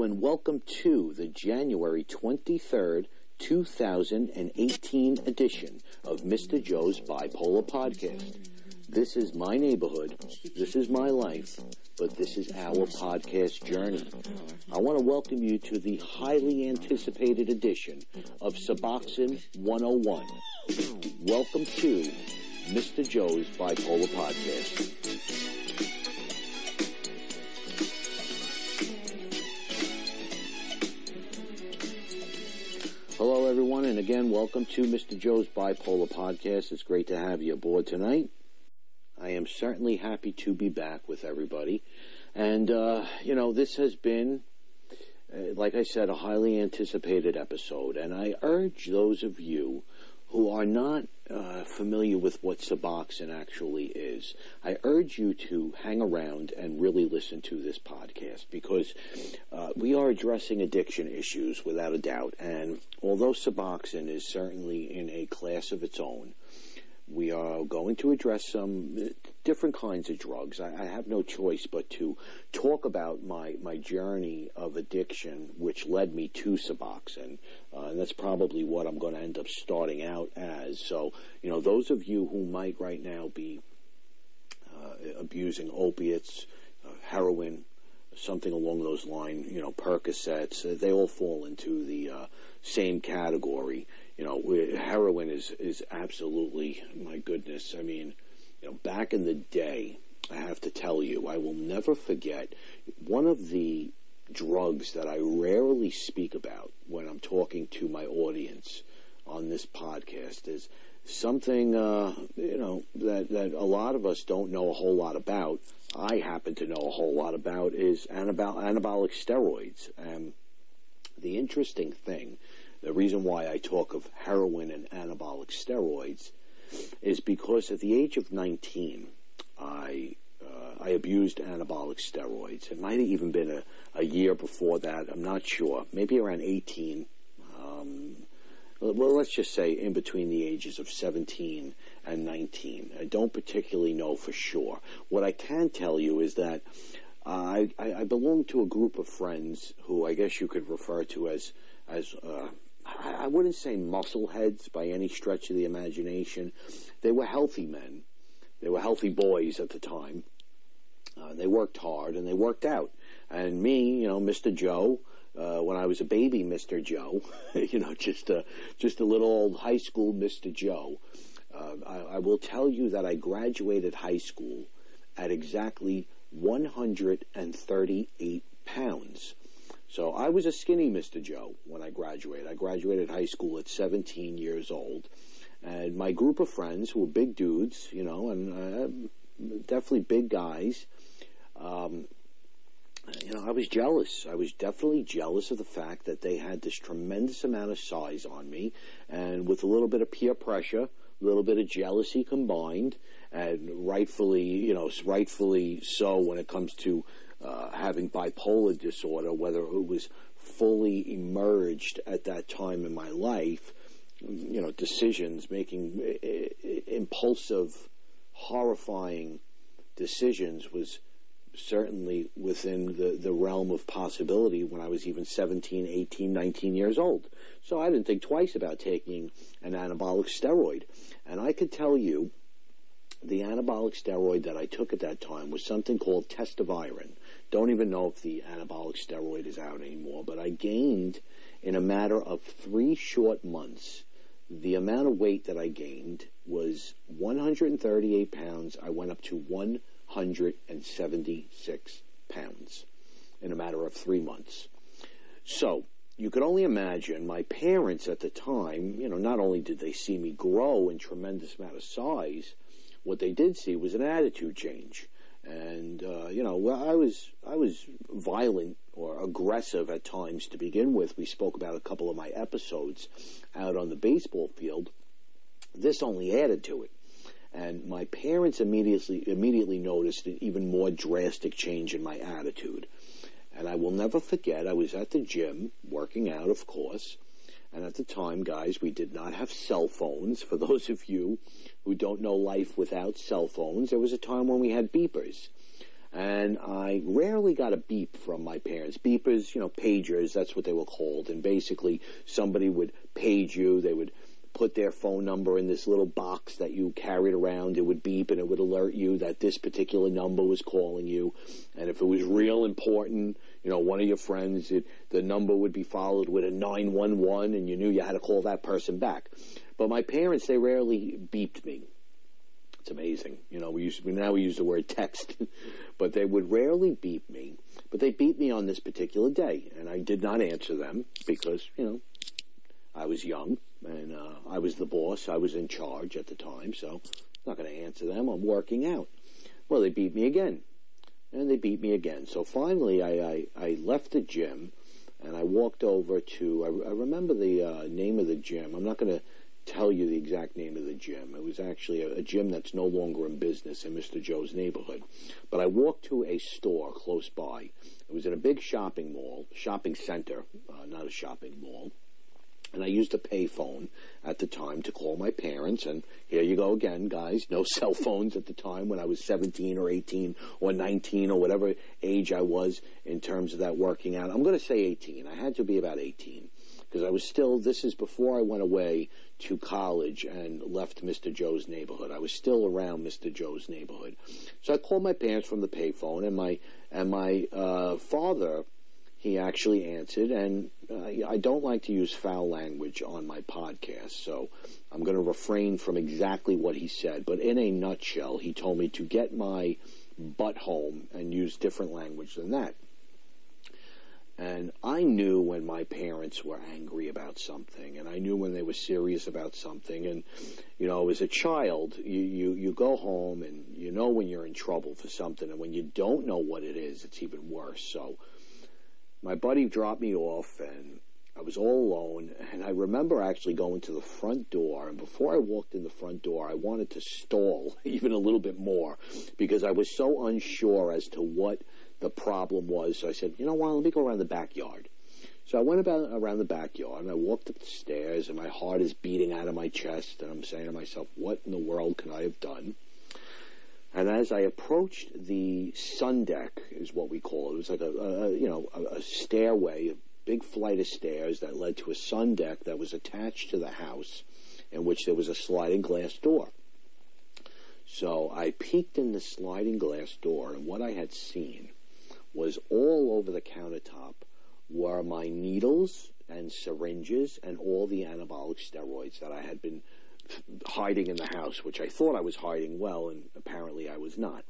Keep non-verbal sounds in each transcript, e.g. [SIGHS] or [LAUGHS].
And welcome to the January 23rd, 2018 edition of Mr. Joe's Bipolar Podcast. This is my neighborhood, this is my life, but this is our podcast journey. I want to welcome you to the highly anticipated edition of Suboxone 101. Welcome to Mr. Joe's Bipolar Podcast. And again, welcome to Mr. Joe's Bipolar Podcast. It's great to have you aboard tonight. I am certainly happy to be back with everybody. And, uh, you know, this has been, uh, like I said, a highly anticipated episode. And I urge those of you who are not uh, familiar with what Suboxone actually is, I urge you to hang around and really listen to this podcast because uh, we are addressing addiction issues without a doubt. And although Suboxone is certainly in a class of its own, we are going to address some different kinds of drugs. I, I, have no choice but to talk about my, my journey of addiction, which led me to Suboxone, uh, and that's probably what I'm going to end up starting out as. So, you know, those of you who might right now be uh, abusing opiates, uh, heroin, something along those lines, you know, Percocets, uh, they all fall into the uh, same category. You know, heroin is, is absolutely, my goodness, I mean, you know, back in the day, I have to tell you, I will never forget one of the drugs that I rarely speak about when I'm talking to my audience on this podcast is something uh, you know that that a lot of us don't know a whole lot about. I happen to know a whole lot about is anabol- anabolic steroids. And the interesting thing, the reason why I talk of heroin and anabolic steroids, is because at the age of 19, I uh, I abused anabolic steroids. It might have even been a, a year before that. I'm not sure. Maybe around 18. Um, well, let's just say in between the ages of 17 and 19. I don't particularly know for sure. What I can tell you is that uh, I, I, belong to a group of friends who I guess you could refer to as, as uh, I wouldn't say muscleheads by any stretch of the imagination. They were healthy men. They were healthy boys at the time. Uh, they worked hard and they worked out. And me, you know, Mr. Joe, uh, when I was a baby, Mr. Joe, [LAUGHS] you know, just a just a little old high school Mr. Joe. Uh, I, I, will tell you that I graduated high school at exactly 138 pounds. So I was a skinny Mr. Joe when I graduated. I graduated high school at 17 years old, and my group of friends were big dudes, you know, and uh, definitely big guys. Um, you know, I was jealous. I was definitely jealous of the fact that they had this tremendous amount of size on me, and with a little bit of peer pressure, a little bit of jealousy combined, and rightfully, you know, rightfully so when it comes to uh, having bipolar disorder, whether it was fully emerged at that time in my life, you know, decisions, making impulsive, horrifying decisions was certainly within the, the realm of possibility when I was even 17, 18, 19 years old. So I didn't think twice about taking an anabolic steroid. And I could tell you the anabolic steroid that I took at that time was something called testoviron. Don't even know if the anabolic steroid is out anymore, but I gained in a matter of three short months. The amount of weight that I gained was 138 pounds. I went up to 176 pounds in a matter of three months. So, you could only imagine my parents at the time, you know, not only did they see me grow in tremendous amount of size, what they did see was an attitude change. And uh, you know, I was I was violent or aggressive at times to begin with. We spoke about a couple of my episodes out on the baseball field. This only added to it. And my parents immediately immediately noticed an even more drastic change in my attitude. And I will never forget, I was at the gym, working out, of course, and at the time, guys, we did not have cell phones. For those of you who don't know life without cell phones, there was a time when we had beepers. And I rarely got a beep from my parents. Beepers, you know, pagers, that's what they were called. And basically, somebody would page you. They would put their phone number in this little box that you carried around. It would beep and it would alert you that this particular number was calling you. And if it was real important, you know, one of your friends, it, the number would be followed with a 911 and you knew you had to call that person back. But my parents, they rarely beeped me. It's amazing. You know, we used to, now we use the word text, [LAUGHS] but they would rarely beep me. But they beat me on this particular day, and I did not answer them because you know I was young and uh, I was the boss. I was in charge at the time, so I'm not going to answer them. I'm working out. Well, they beat me again, and they beat me again. So finally, I I, I left the gym and I walked over to. I, I remember the uh, name of the gym. I'm not going to tell you the exact name of the gym. It was actually a, a, gym that's no longer in business in Mr. Joe's neighborhood. But I walked to a store close by. It was in a big shopping mall, shopping center, uh, not a shopping mall. And I used a payphone at the time to call my parents. And here you go again, guys. No [LAUGHS] cell phones at the time when I was 17 or 18 or 19 or whatever age I was in terms of that working out. I'm going to say 18. I had to be about 18 because I was still, this is before I went away to college and left Mr. Joe's neighborhood. I was still around Mr. Joe's neighborhood. So I called my parents from the payphone, and my and my uh, father, he actually answered. And uh, I don't like to use foul language on my podcast, so I'm going to refrain from exactly what he said. But in a nutshell, he told me to get my butt home and use different language than that. And I knew when my parents were angry about something, and I knew when they were serious about something. And, you know, as a child, you, you, you go home and you know when you're in trouble for something. And when you don't know what it is, it's even worse. So my buddy dropped me off, and I was all alone. And I remember actually going to the front door. And before I walked in the front door, I wanted to stall [LAUGHS] even a little bit more because I was so unsure as to what the problem was. So I said, you know what, let me go around the backyard. So I went about around the backyard and I walked up the stairs and my heart is beating out of my chest and I'm saying to myself, what in the world can I have done? And as I approached the sun deck, is what we call it. It was like a, a you know a, a stairway, a big flight of stairs that led to a sun deck that was attached to the house, in which there was a sliding glass door. So I peeked in the sliding glass door, and what I had seen was all over the countertop were my needles and syringes and all the anabolic steroids that I had been hiding in the house, which I thought I was hiding well, and apparently I was not.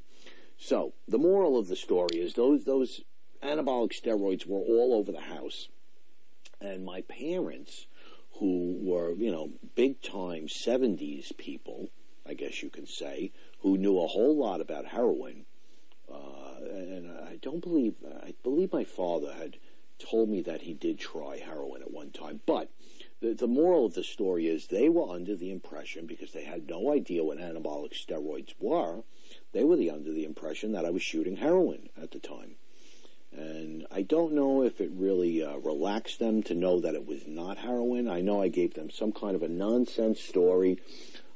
So the moral of the story is those those anabolic steroids were all over the house, and my parents, who were you know big time '70s people, I guess you can say, who knew a whole lot about heroin, uh, and I don't believe I believe my father had told me that he did try heroin at one time. But the, the moral of the story is they were under the impression because they had no idea what anabolic steroids were. They were the, under the impression that I was shooting heroin at the time. And I don't know if it really uh, relaxed them to know that it was not heroin. I know I gave them some kind of a nonsense story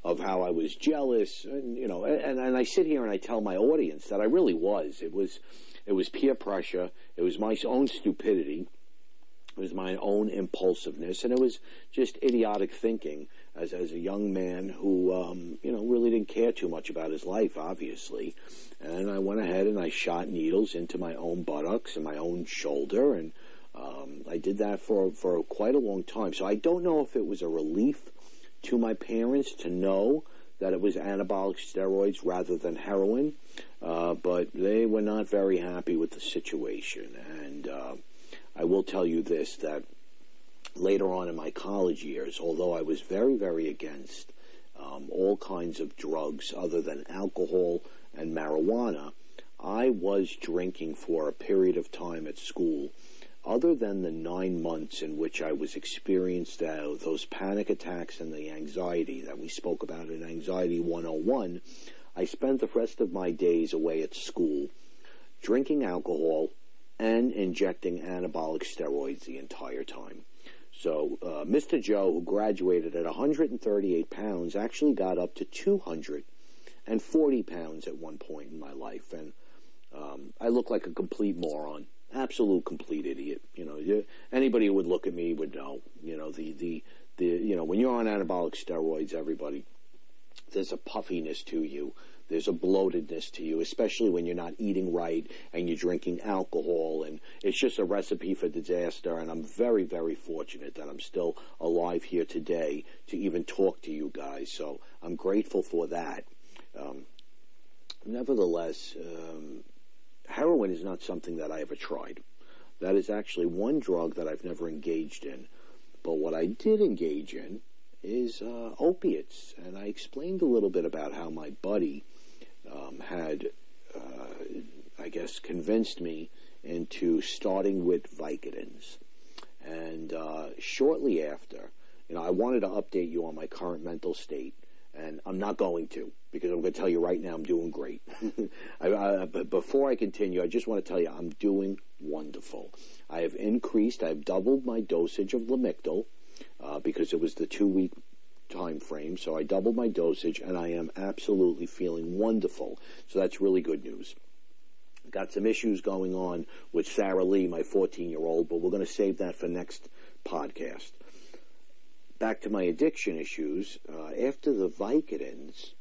of how I was jealous, and you know, and, and I sit here and I tell my audience that I really was. It was, it was peer pressure. It was my own stupidity. It was my own impulsiveness, and it was just idiotic thinking as as a young man who, um, you know, really didn't care too much about his life, obviously. And I went ahead and I shot needles into my own buttocks and my own shoulder, and um, I did that for for quite a long time. So I don't know if it was a relief to my parents to know that it was anabolic steroids rather than heroin, uh, but they were not very happy with the situation. And uh, I will tell you this that later on in my college years, although I was very, very against um, all kinds of drugs other than alcohol and marijuana, I was drinking for a period of time at school other than the nine months in which I was experienced uh, those panic attacks and the anxiety that we spoke about in Anxiety 101, I spent the rest of my days away at school drinking alcohol and injecting anabolic steroids the entire time. So, uh, Mr. Joe, who graduated at 138 pounds, actually got up to 240 pounds at one point in my life. And Um, I look like a complete moron, absolute complete idiot. You know, you, anybody who would look at me would know. You know, the the the you know when you're on anabolic steroids, everybody there's a puffiness to you. There's a bloatedness to you, especially when you're not eating right and you're drinking alcohol, and it's just a recipe for disaster. And I'm very, very fortunate that I'm still alive here today to even talk to you guys. So I'm grateful for that. Um, nevertheless, um, heroin is not something that I ever tried. That is actually one drug that I've never engaged in. But what I did engage in is uh, opiates. And I explained a little bit about how my buddy um, had, uh, I guess, convinced me into starting with Vicodins. And uh, shortly after, you know, I wanted to update you on my current mental state, and I'm not going to because I'm going to tell you right now I'm doing great. [LAUGHS] I, I, but before I continue, I just want to tell you I'm doing wonderful. I have increased, I've doubled my dosage of Lamictal uh, because it was the two week time frame. So I doubled my dosage, and I am absolutely feeling wonderful. So that's really good news. Got some issues going on with Sarah Lee, my 14 year old, but we're going to save that for next podcast. Back to my addiction issues. Uh, after the Vicodins,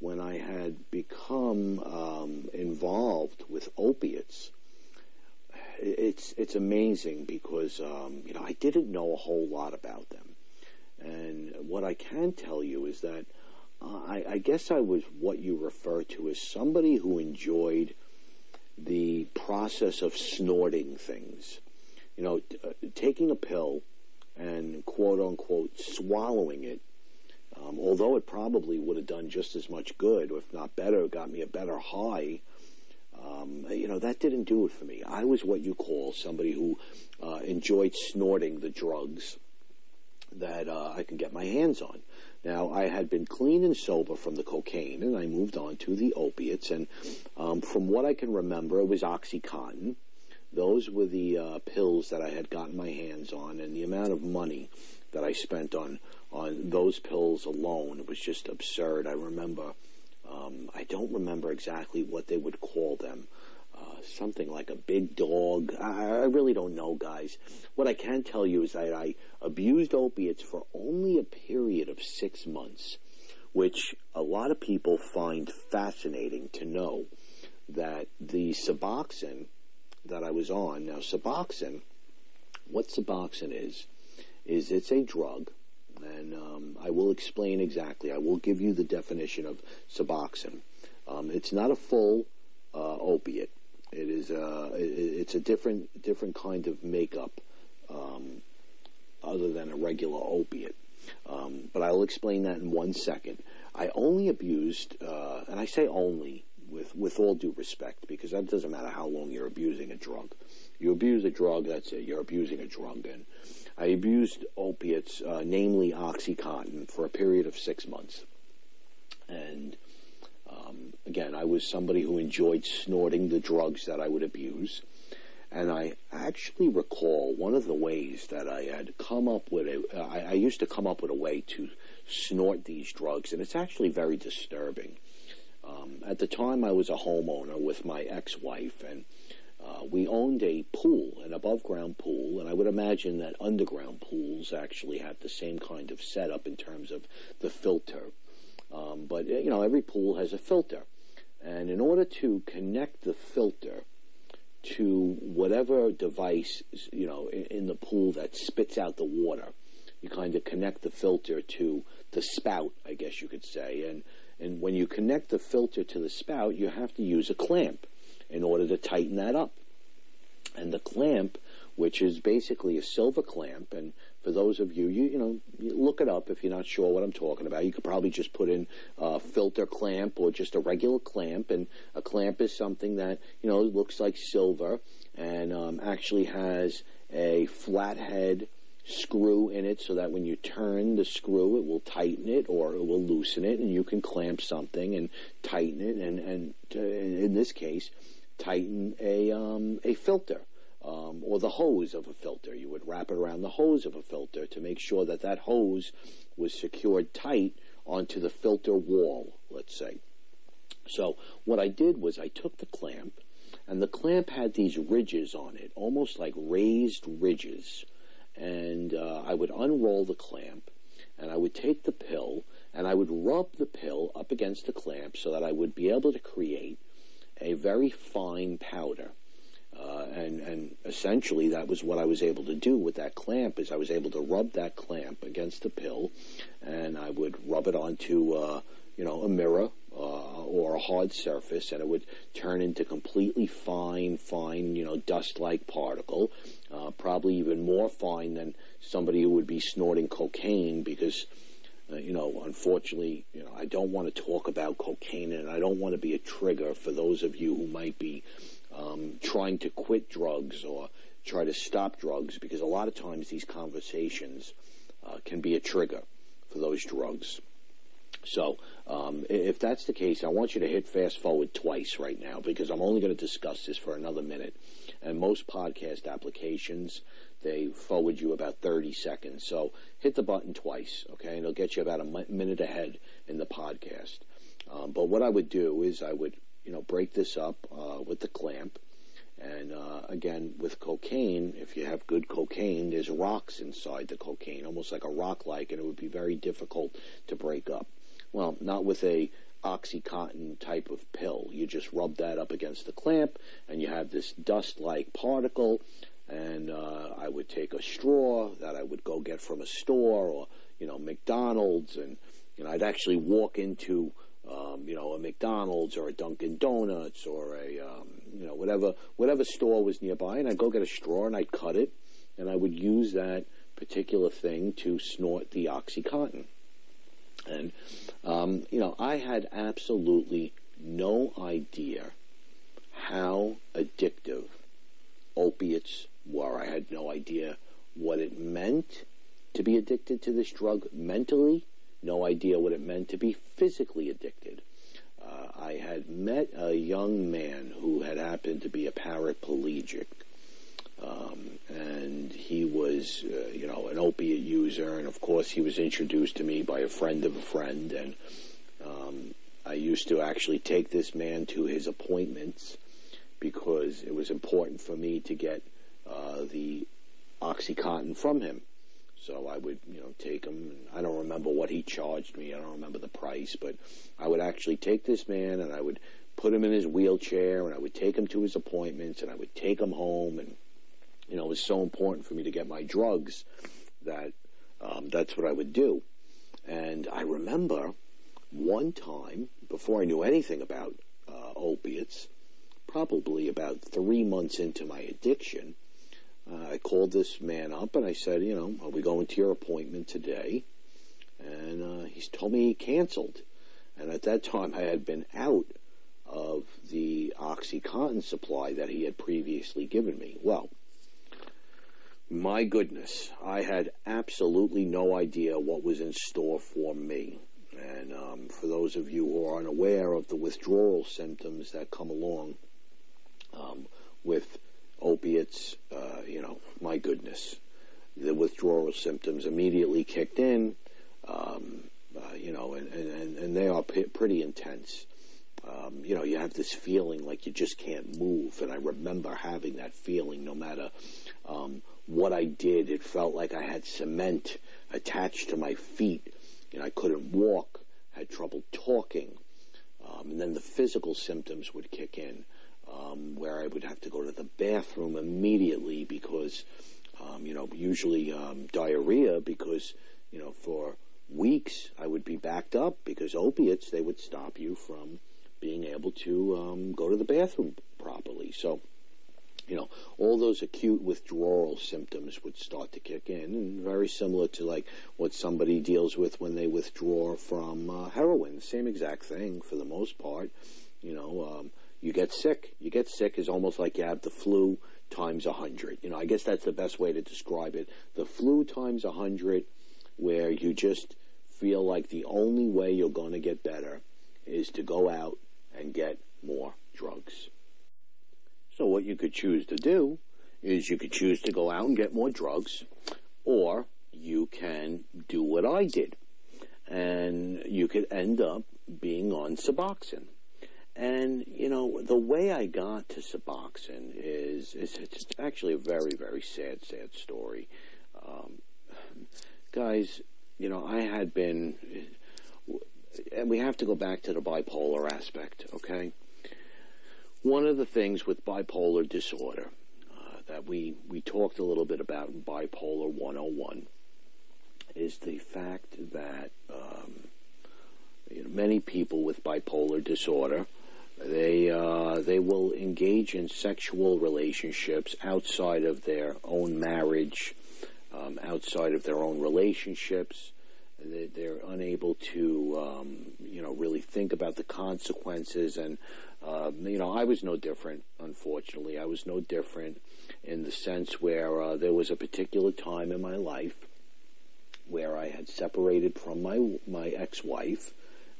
when I had become um, involved with opiates, it's it's amazing because um, you know I didn't know a whole lot about them, and what I can tell you is that uh, I, I guess I was what you refer to as somebody who enjoyed the process of snorting things. You know, t- uh, taking a pill and quote unquote swallowing it. Um, although it probably would have done just as much good, if not better, got me a better high um, you know, that didn't do it for me. I was what you call somebody who uh, enjoyed snorting the drugs that uh, I could get my hands on. Now, I had been clean and sober from the cocaine, and I moved on to the opiates. And um, from what I can remember, it was OxyContin. Those were the uh, pills that I had gotten my hands on, and the amount of money that I spent on on those pills alone was just absurd. I remember um, I don't remember exactly what they would call them. Uh, something like a big dog. I, I, really don't know, guys. What I can tell you is that I abused opiates for only a period of six months, which a lot of people find fascinating to know that the Suboxone that I was on, now Suboxone, what Suboxone is, is it's a drug and um, I will explain exactly. I will give you the definition of Suboxone. Um, it's not a full uh, opiate. It is a, it's a different different kind of makeup um, other than a regular opiate. Um, but I'll explain that in one second. I only abused, uh, and I say only with with all due respect, because that doesn't matter how long you're abusing a drug. You abuse a drug, that's it. You're abusing a drug, and I abused opiates, uh, namely OxyContin, for a period of six months. And um, again, I was somebody who enjoyed snorting the drugs that I would abuse. And I actually recall one of the ways that I had come up with a. Uh, I, I used to come up with a way to snort these drugs, and it's actually very disturbing. Um, at the time, I was a homeowner with my ex-wife, and we owned a pool, an above ground pool, and I would imagine that underground pools actually have the same kind of setup in terms of the filter. Um, but, you know, every pool has a filter. And in order to connect the filter to whatever device, you know, in, in the pool that spits out the water, you kind of connect the filter to the spout, I guess you could say. And, and when you connect the filter to the spout, you have to use a clamp in order to tighten that up. And the clamp, which is basically a silver clamp, and for those of you, you, you know, you look it up if you're not sure what I'm talking about. You could probably just put in a filter clamp or just a regular clamp, and a clamp is something that, you know, looks like silver and um, actually has a flathead screw in it so that when you turn the screw, it will tighten it or it will loosen it, and you can clamp something and tighten it. And, and uh, in this case, tighten a um, a filter um, or the hose of a filter. You would wrap it around the hose of a filter to make sure that that hose was secured tight onto the filter wall. Let's say. So what I did was I took the clamp and the clamp had these ridges on it, almost like raised ridges. And uh, I would unroll the clamp, and I would take the pill, and I would rub the pill up against the clamp so that I would be able to create a very fine powder. Uh, and and essentially that was what I was able to do with that clamp is I was able to rub that clamp against the pill, and I would rub it onto uh, you know a mirror uh, or a hard surface, and it would turn into completely fine, fine you know dust-like particle, uh, probably even more fine than somebody who would be snorting cocaine because. Uh, you know, unfortunately, you know, I don't want to talk about cocaine, and I don't want to be a trigger for those of you who might be um, trying to quit drugs or try to stop drugs because a lot of times these conversations uh, can be a trigger for those drugs. So, um, if that's the case, I want you to hit fast forward twice right now because I'm only going to discuss this for another minute. And most podcast applications, they forward you about 30 seconds. So, hit the button twice, okay? And it'll get you about a minute ahead in the podcast. Um, but what I would do is I would you know, break this up uh, with the clamp. And uh, again, with cocaine, if you have good cocaine, there's rocks inside the cocaine, almost like a rock-like, and it would be very difficult to break up. Well, not with a oxycontin type of pill. You just rub that up against the clamp, and you have this dust-like particle. And uh, I would take a straw that I would go get from a store or you know McDonald's, and you know I'd actually walk into um, you know, a McDonald's or a Dunkin' Donuts or a, um, you know, whatever, whatever store was nearby, and I'd go get a straw and I'd cut it, and I would use that particular thing to snort the OxyContin. And, um, you know, I had absolutely no idea how addictive opiates were. I had no idea what it meant to be addicted to this drug mentally no idea what it meant to be physically addicted. Uh, I had met a young man who had happened to be a paraplegic. Um, and he was, uh, you know, an opiate user, and of course he was introduced to me by a friend of a friend, and um, I used to actually take this man to his appointments because it was important for me to get uh, the OxyContin from him. So I would, you know, take him. I don't remember what he charged me. I don't remember the price, but I would actually take this man and I would put him in his wheelchair and I would take him to his appointments and I would take him home. And, you know, it was so important for me to get my drugs that um, that's what I would do. And I remember one time, before I knew anything about uh, opiates, probably about three months into my addiction, uh, I called this man up and I said, you know, are we going to your appointment today? And uh, he's told me he canceled. And at that time, I had been out of the OxyContin supply that he had previously given me. Well, my goodness, I had absolutely no idea what was in store for me. And um, for those of you who are unaware of the withdrawal symptoms that come along um, with opiates, uh, you know, my goodness, the withdrawal symptoms immediately kicked in, um, uh, you know, and, and, and they are p- pretty intense. Um, you know, you have this feeling like you just can't move, and I remember having that feeling no matter um, what I did. It felt like I had cement attached to my feet, and I couldn't walk, had trouble talking. Um, and then the physical symptoms would kick in um, where I would have to go to the bathroom immediately because, um, you know, usually um, diarrhea because, you know, for weeks I would be backed up because opiates, they would stop you from being able to um, go to the bathroom properly. So, you know, all those acute withdrawal symptoms would start to kick in, and very similar to like what somebody deals with when they withdraw from uh, heroin. Same exact thing for the most part. You know, um, you get sick. You get sick is almost like you have the flu times a hundred. You know, I guess that's the best way to describe it. The flu times a hundred, where you just feel like the only way you're going to get better is to go out and get more drugs. So what you could choose to do is you could choose to go out and get more drugs, or you can do what I did. And you could end up being on Suboxone. And you know, the way I got to Suboxone is, is it's actually a very, very sad, sad story. Um, guys, you know, I had been, and we have to go back to the bipolar aspect, okay? One of the things with bipolar disorder uh, that we, we talked a little bit about in Bipolar 101 is the fact that um, you know, many people with bipolar disorder they uh, they will engage in sexual relationships outside of their own marriage, um, outside of their own relationships. They're unable to, um, you know, really think about the consequences. And uh, you know, I was no different. Unfortunately, I was no different in the sense where uh, there was a particular time in my life where I had separated from my my ex-wife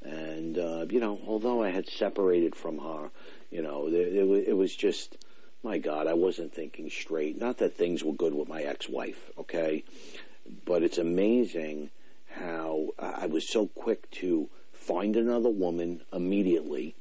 and, uh, you know, although I had separated from her, you know, it, it, it was just, my God, I wasn't thinking straight. Not that things were good with my ex-wife, okay? But it's amazing how I was so quick to find another woman immediately.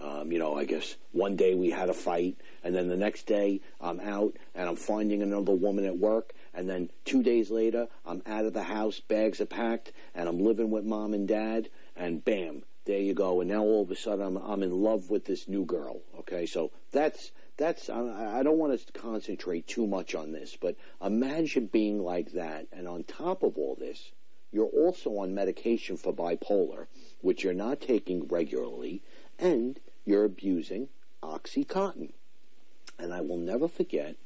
Um, you know, I guess one day we had a fight, and then the next day I'm out and I'm finding another woman at work, and then two days later I'm out of the house, bags are packed, and I'm living with mom and dad, and bam, there you go. And now all of a sudden, I'm I'm in love with this new girl. Okay, so that's that's I, I don't want to concentrate too much on this, but imagine being like that, and on top of all this, you're also on medication for bipolar, which you're not taking regularly, and you're abusing OxyContin. And I will never forget,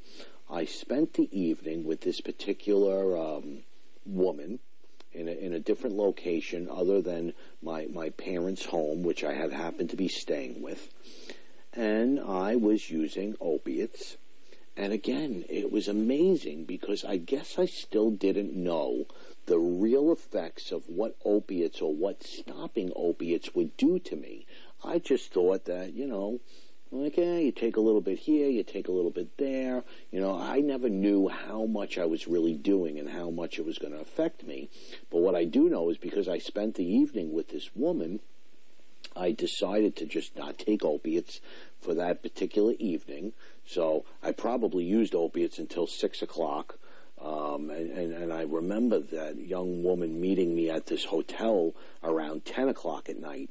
I spent the evening with this particular um, woman in a, in a different location other than my, my parents' home, which I had happened to be staying with. And I was using opiates. And again, it was amazing because I guess I still didn't know the real effects of what opiates or what stopping opiates would do to me. I just thought that, you know, like, yeah, you take a little bit here, you take a little bit there. You know, I never knew how much I was really doing and how much it was going to affect me. But what I do know is because I spent the evening with this woman, I decided to just not take opiates for that particular evening. So I probably used opiates until six o'clock. Um, and, and, and I remember that young woman meeting me at this hotel around 10 o'clock at night.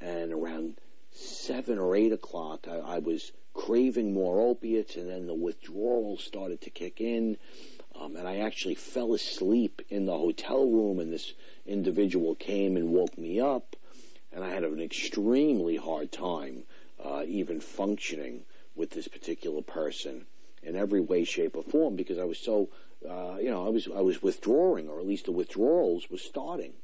And around seven or eight o'clock, I, I, was craving more opiates, and then the withdrawal started to kick in. Um, and I actually fell asleep in the hotel room, and this individual came and woke me up, and I had an extremely hard time uh, even functioning with this particular person in every way, shape, or form because I was so, uh, you know, I was I was withdrawing, or at least the withdrawals were starting.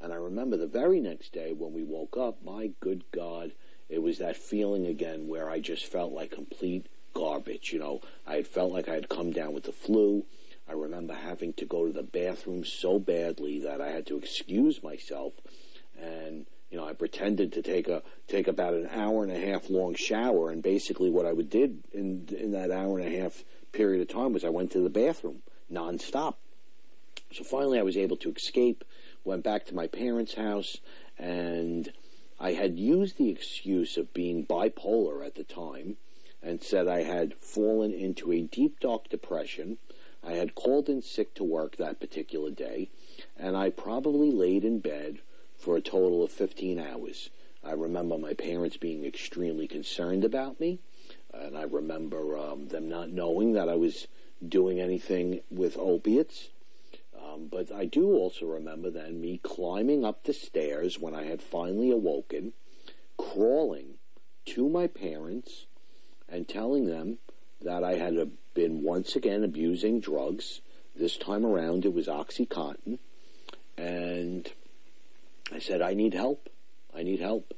And I remember the very next day when we woke up, my good God, it was that feeling again where I just felt like complete garbage. You know, I had felt like I had come down with the flu. I remember having to go to the bathroom so badly that I had to excuse myself, and you know, I pretended to take a take about an hour and a half long shower, and basically what I would did in in that hour and a half period of time was I went to the bathroom nonstop. So finally, I was able to escape, went back to my parents' house, and I had used the excuse of being bipolar at the time and said I had fallen into a deep, dark depression. I had called in sick to work that particular day, and I probably laid in bed for a total of 15 hours. I remember my parents being extremely concerned about me, and I remember um, them not knowing that I was doing anything with opiates. Um, but I do also remember then me climbing up the stairs when I had finally awoken, crawling to my parents and telling them that I had been once again abusing drugs. This time around it was Oxycontin. And I said, I need help. I need help.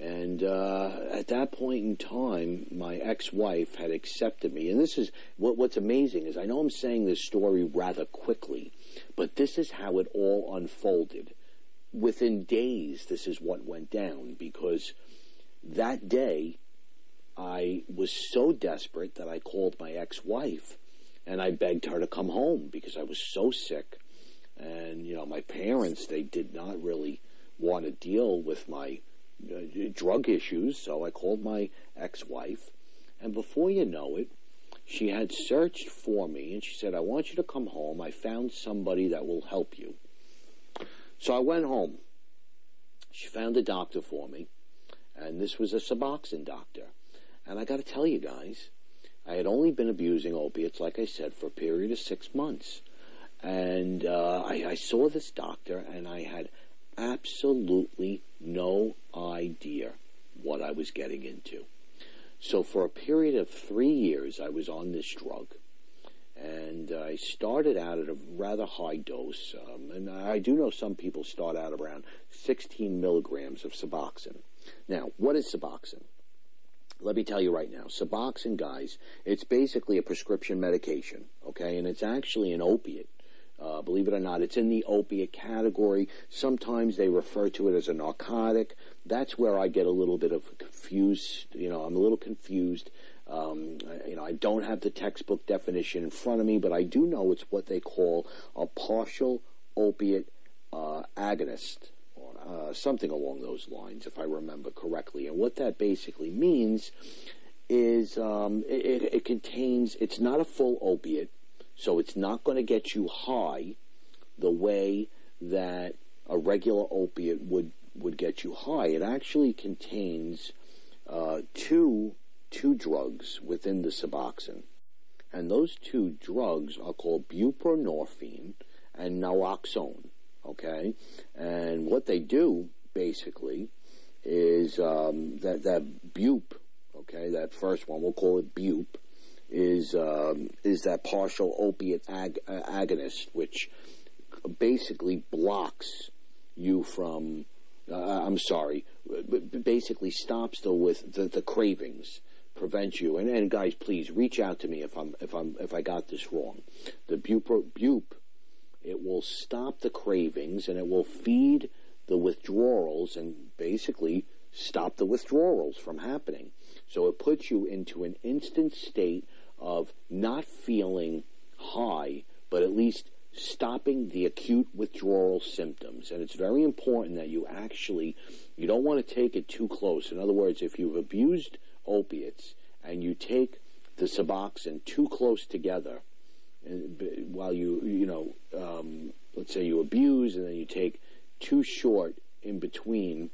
And uh, at that point in time, my ex-wife had accepted me. And this is what, what's amazing is I know I'm saying this story rather quickly, but this is how it all unfolded. Within days, this is what went down because that day I was so desperate that I called my ex-wife and I begged her to come home because I was so sick. And, you know, my parents, they did not really want to deal with my uh, drug issues. So I called my ex-wife, and before you know it, she had searched for me, and she said, "I want you to come home. I found somebody that will help you." So I went home. She found a doctor for me, and this was a Suboxone doctor. And I got to tell you guys, I had only been abusing opiates, like I said, for a period of six months. And uh, I, I saw this doctor, and I had absolutely no idea what I was getting into. So for a period of three years, I was on this drug. And I started out at a rather high dose. Um, and I do know some people start out around 16 milligrams of Suboxone. Now, what is Suboxone? Let me tell you right now, Suboxone, guys, it's basically a prescription medication, okay? And it's actually an opiate. Uh, believe it or not, it's in the opiate category. Sometimes they refer to it as a narcotic. That's where I get a little bit of confused. You know, I'm a little confused. Um, you know, I don't have the textbook definition in front of me, but I do know it's what they call a partial opiate uh, agonist uh, something along those lines, if I remember correctly. And what that basically means is um, it, it, contains, it's not a full opiate, so it's not going to get you high the way that a regular opiate would, would get you high. It actually contains uh, two, two drugs within the Suboxone. And those two drugs are called buprenorphine and naloxone. Okay, and what they do basically is um, that that bupe. Okay, that first one we'll call it bupe is um, is that partial opiate ag- uh, agonist, which basically blocks you from. Uh, I'm sorry, basically stops the with the, the cravings, prevents you. And, and guys, please reach out to me if I'm if I'm if I got this wrong. The bupe it will stop the cravings and it will feed the withdrawals and basically stop the withdrawals from happening. So it puts you into an instant state of not feeling high, but at least stopping the acute withdrawal symptoms. And it's very important that you actually, you don't want to take it too close. In other words, if you've abused opiates and you take the Suboxone too close together, while you you know um, let's say you abuse and then you take too short in between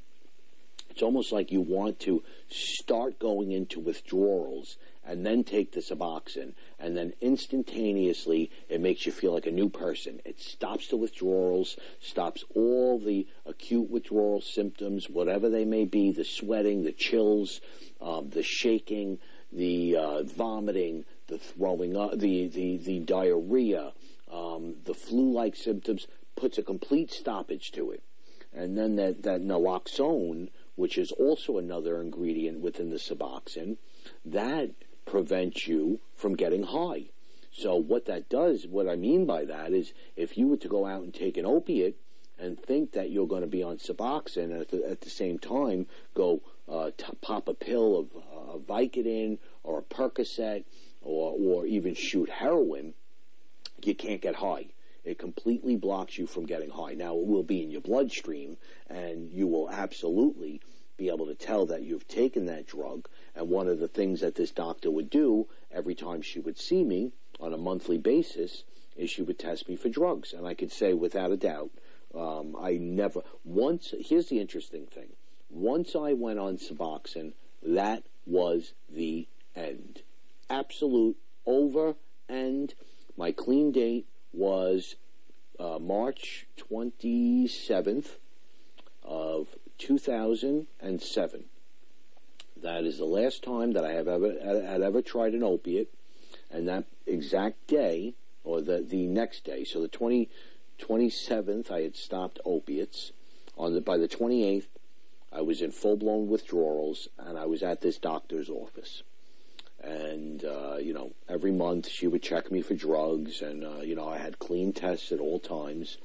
it's almost like you want to start going into withdrawals and then take the Suboxone, and then instantaneously it makes you feel like a new person. It stops the withdrawals, stops all the acute withdrawal symptoms, whatever they may be, the sweating, the chills, um, the shaking, the uh, vomiting, the throwing up, the, the, the diarrhea, um, the flu-like symptoms, puts a complete stoppage to it. And then that, that naloxone, which is also another ingredient within the Suboxone, that prevents you from getting high. So what that does, what I mean by that is if you were to go out and take an opiate and think that you're going to be on Suboxone and at the, at the same time go uh, t- pop a pill of uh, Vicodin or a Percocet or, or even shoot heroin, you can't get high. It completely blocks you from getting high. Now, it will be in your bloodstream, and you will absolutely be able to tell that you've taken that drug. And one of the things that this doctor would do every time she would see me on a monthly basis is she would test me for drugs. And I could say without a doubt, um, I never, once, here's the interesting thing. Once I went on Suboxone, that was the end absolute over, and my clean date was uh, March 27th of 2007. That is the last time that I have ever had ever tried an opiate, and that exact day, or the the next day, so the 20, 27th, I had stopped opiates. On the by the 28th, I was in full blown withdrawals, and I was at this doctor's office and uh, you know every month she would check me for drugs and uh, you know I had clean tests at all times.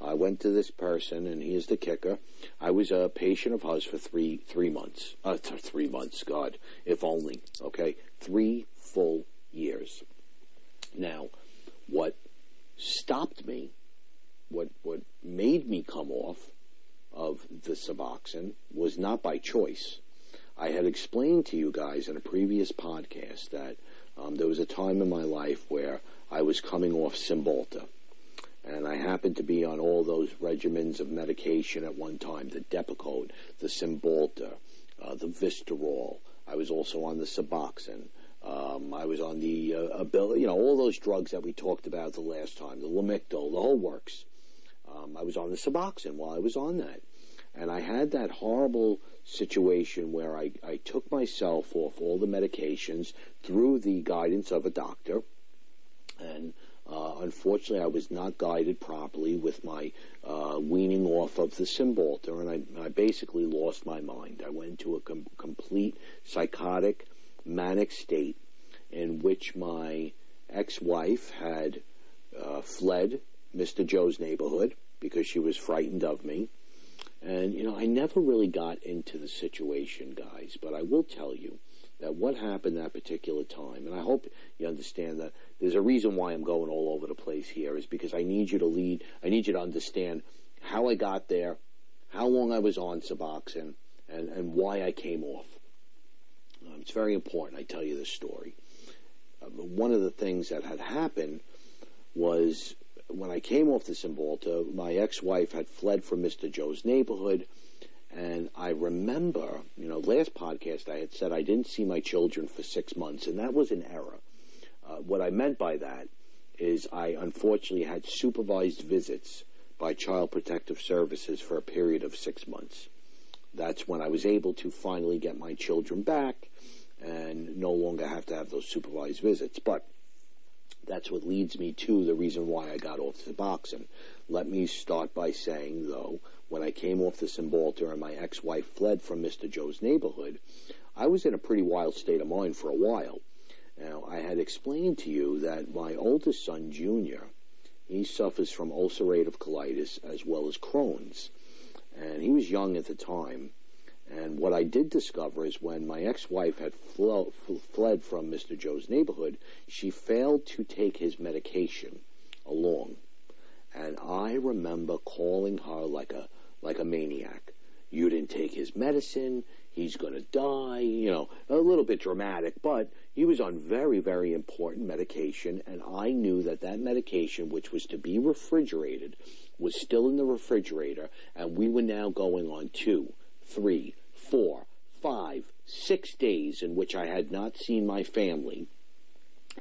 I went to this person, and here's the kicker: I was a patient of hers for three three months. Uh, three months, God, if only. Okay, three full years. Now, what stopped me, what what made me come off of the Suboxone was not by choice. I had explained to you guys in a previous podcast that um, there was a time in my life where I was coming off Cymbalta. And I happened to be on all those regimens of medication at one time, the Depakote, the Cymbalta, uh, the Vistaril. I was also on the Suboxone. Um, I was on the, uh, you know, all those drugs that we talked about the last time, the Lamictal, the whole works. Um, I was on the Suboxone while I was on that. And I had that horrible situation where I, I took myself off all the medications through the guidance of a doctor. And uh, unfortunately, I was not guided properly with my uh, weaning off of the Cymbalta, and I, I, basically lost my mind. I went into a com- complete psychotic, manic state in which my ex-wife had uh, fled Mr. Joe's neighborhood because she was frightened of me. And, you know, I never really got into the situation, guys, but I will tell you that what happened that particular time, and I hope you understand that there's a reason why I'm going all over the place here, is because I need you to lead, I need you to understand how I got there, how long I was on Suboxone, and, and why I came off. Um, it's very important I tell you this story. Uh, one of the things that had happened was when I came off the Cymbalta, my ex-wife had fled from Mr. Joe's neighborhood, and I remember, you know, last podcast I had said I didn't see my children for six months, and that was an error. Uh, what I meant by that is I unfortunately had supervised visits by Child Protective Services for a period of six months. That's when I was able to finally get my children back and no longer have to have those supervised visits. But that's what leads me to the reason why I got off Suboxone. Let me start by saying, though, when I came off the Cymbalta and my ex-wife fled from Mr. Joe's neighborhood, I was in a pretty wild state of mind for a while. Now, I had explained to you that my oldest son, Junior, he suffers from ulcerative colitis as well as Crohn's. And he was young at the time, and what I did discover is when my ex-wife had fled from Mr. Joe's neighborhood, she failed to take his medication along. And I remember calling her like a like a maniac. You didn't take his medicine. He's going to die. You know, a little bit dramatic, but he was on very, very important medication, and I knew that that medication, which was to be refrigerated, was still in the refrigerator, and we were now going on two, three, four, five, six days in which I had not seen my family,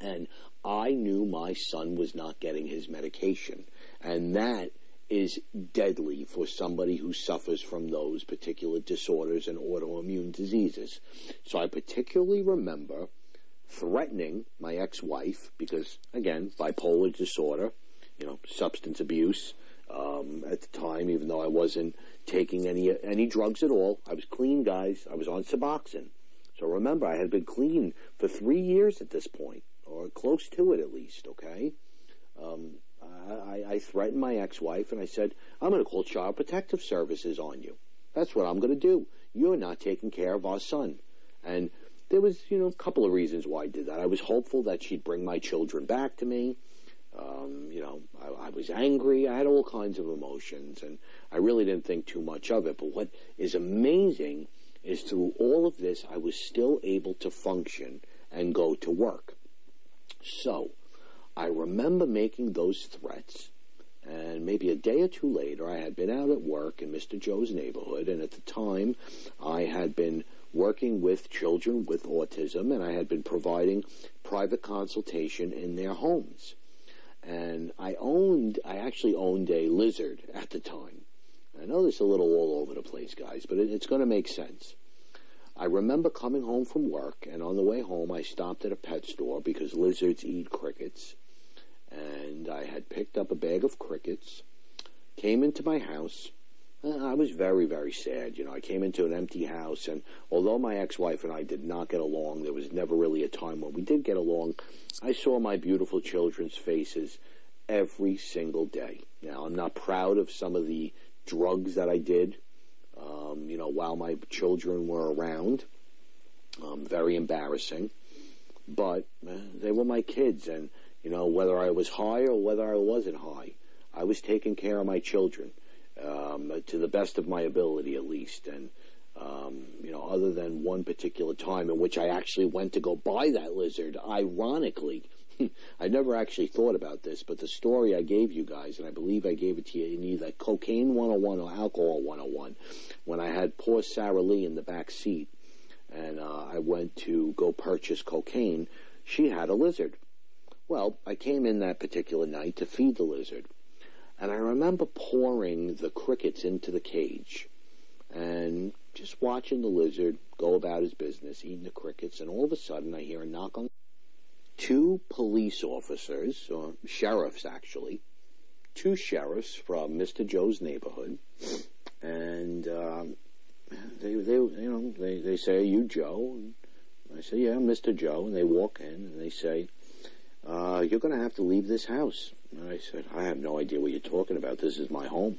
and I knew my son was not getting his medication. And that is deadly for somebody who suffers from those particular disorders and autoimmune diseases. So I particularly remember threatening my ex-wife because, again, bipolar disorder, you know, substance abuse, um, at the time, even though I wasn't taking any any drugs at all. I was clean, guys. I was on Suboxone. So remember, I had been clean for three years at this point, or close to it at least. Okay. Um, I, I threatened my ex-wife, and I said, "I'm going to call Child Protective Services on you. That's what I'm going to do. You're not taking care of our son." And there was, you know, a couple of reasons why I did that. I was hopeful that she'd bring my children back to me. Um, you know, I, I, was angry. I had all kinds of emotions, and I really didn't think too much of it. But what is amazing is through all of this, I was still able to function and go to work. So, I remember making those threats, and maybe a day or two later, I had been out at work in Mr. Joe's neighborhood, and at the time, I had been working with children with autism, and I had been providing private consultation in their homes and I owned, I actually owned a lizard at the time. I know this is a little all over the place, guys, but it, it's going to make sense. I remember coming home from work, and on the way home, I stopped at a pet store because lizards eat crickets. And I had picked up a bag of crickets, came into my house, I was very, very sad. You know, I came into an empty house, and although my ex-wife and I did not get along, there was never really a time when we did get along. I saw my beautiful children's faces every single day. Now, I'm not proud of some of the drugs that I did, um, you know, while my children were around. Um, very embarrassing. But uh, they were my kids, and, you know, whether I was high or whether I wasn't high, I was taking care of my children um, to the best of my ability, at least. And Um, you know, other than one particular time in which I actually went to go buy that lizard, ironically. [LAUGHS] I never actually thought about this, but the story I gave you guys, and I believe I gave it to you in either Cocaine 101 or Alcohol 101, when I had poor Sarah Lee in the back seat, and uh, I went to go purchase cocaine, she had a lizard. Well, I came in that particular night to feed the lizard, and I remember pouring the crickets into the cage, and just watching the lizard go about his business, eating the crickets, and all of a sudden I hear a knock on two police officers, or sheriffs actually, two sheriffs from Mr. Joe's neighborhood, and um, they, they, you know, they, they say, "Are you Joe?" And I say, "Yeah, Mr. Joe." And they walk in and they say, uh, "You're going to have to leave this house." And I said, "I have no idea what you're talking about. This is my home."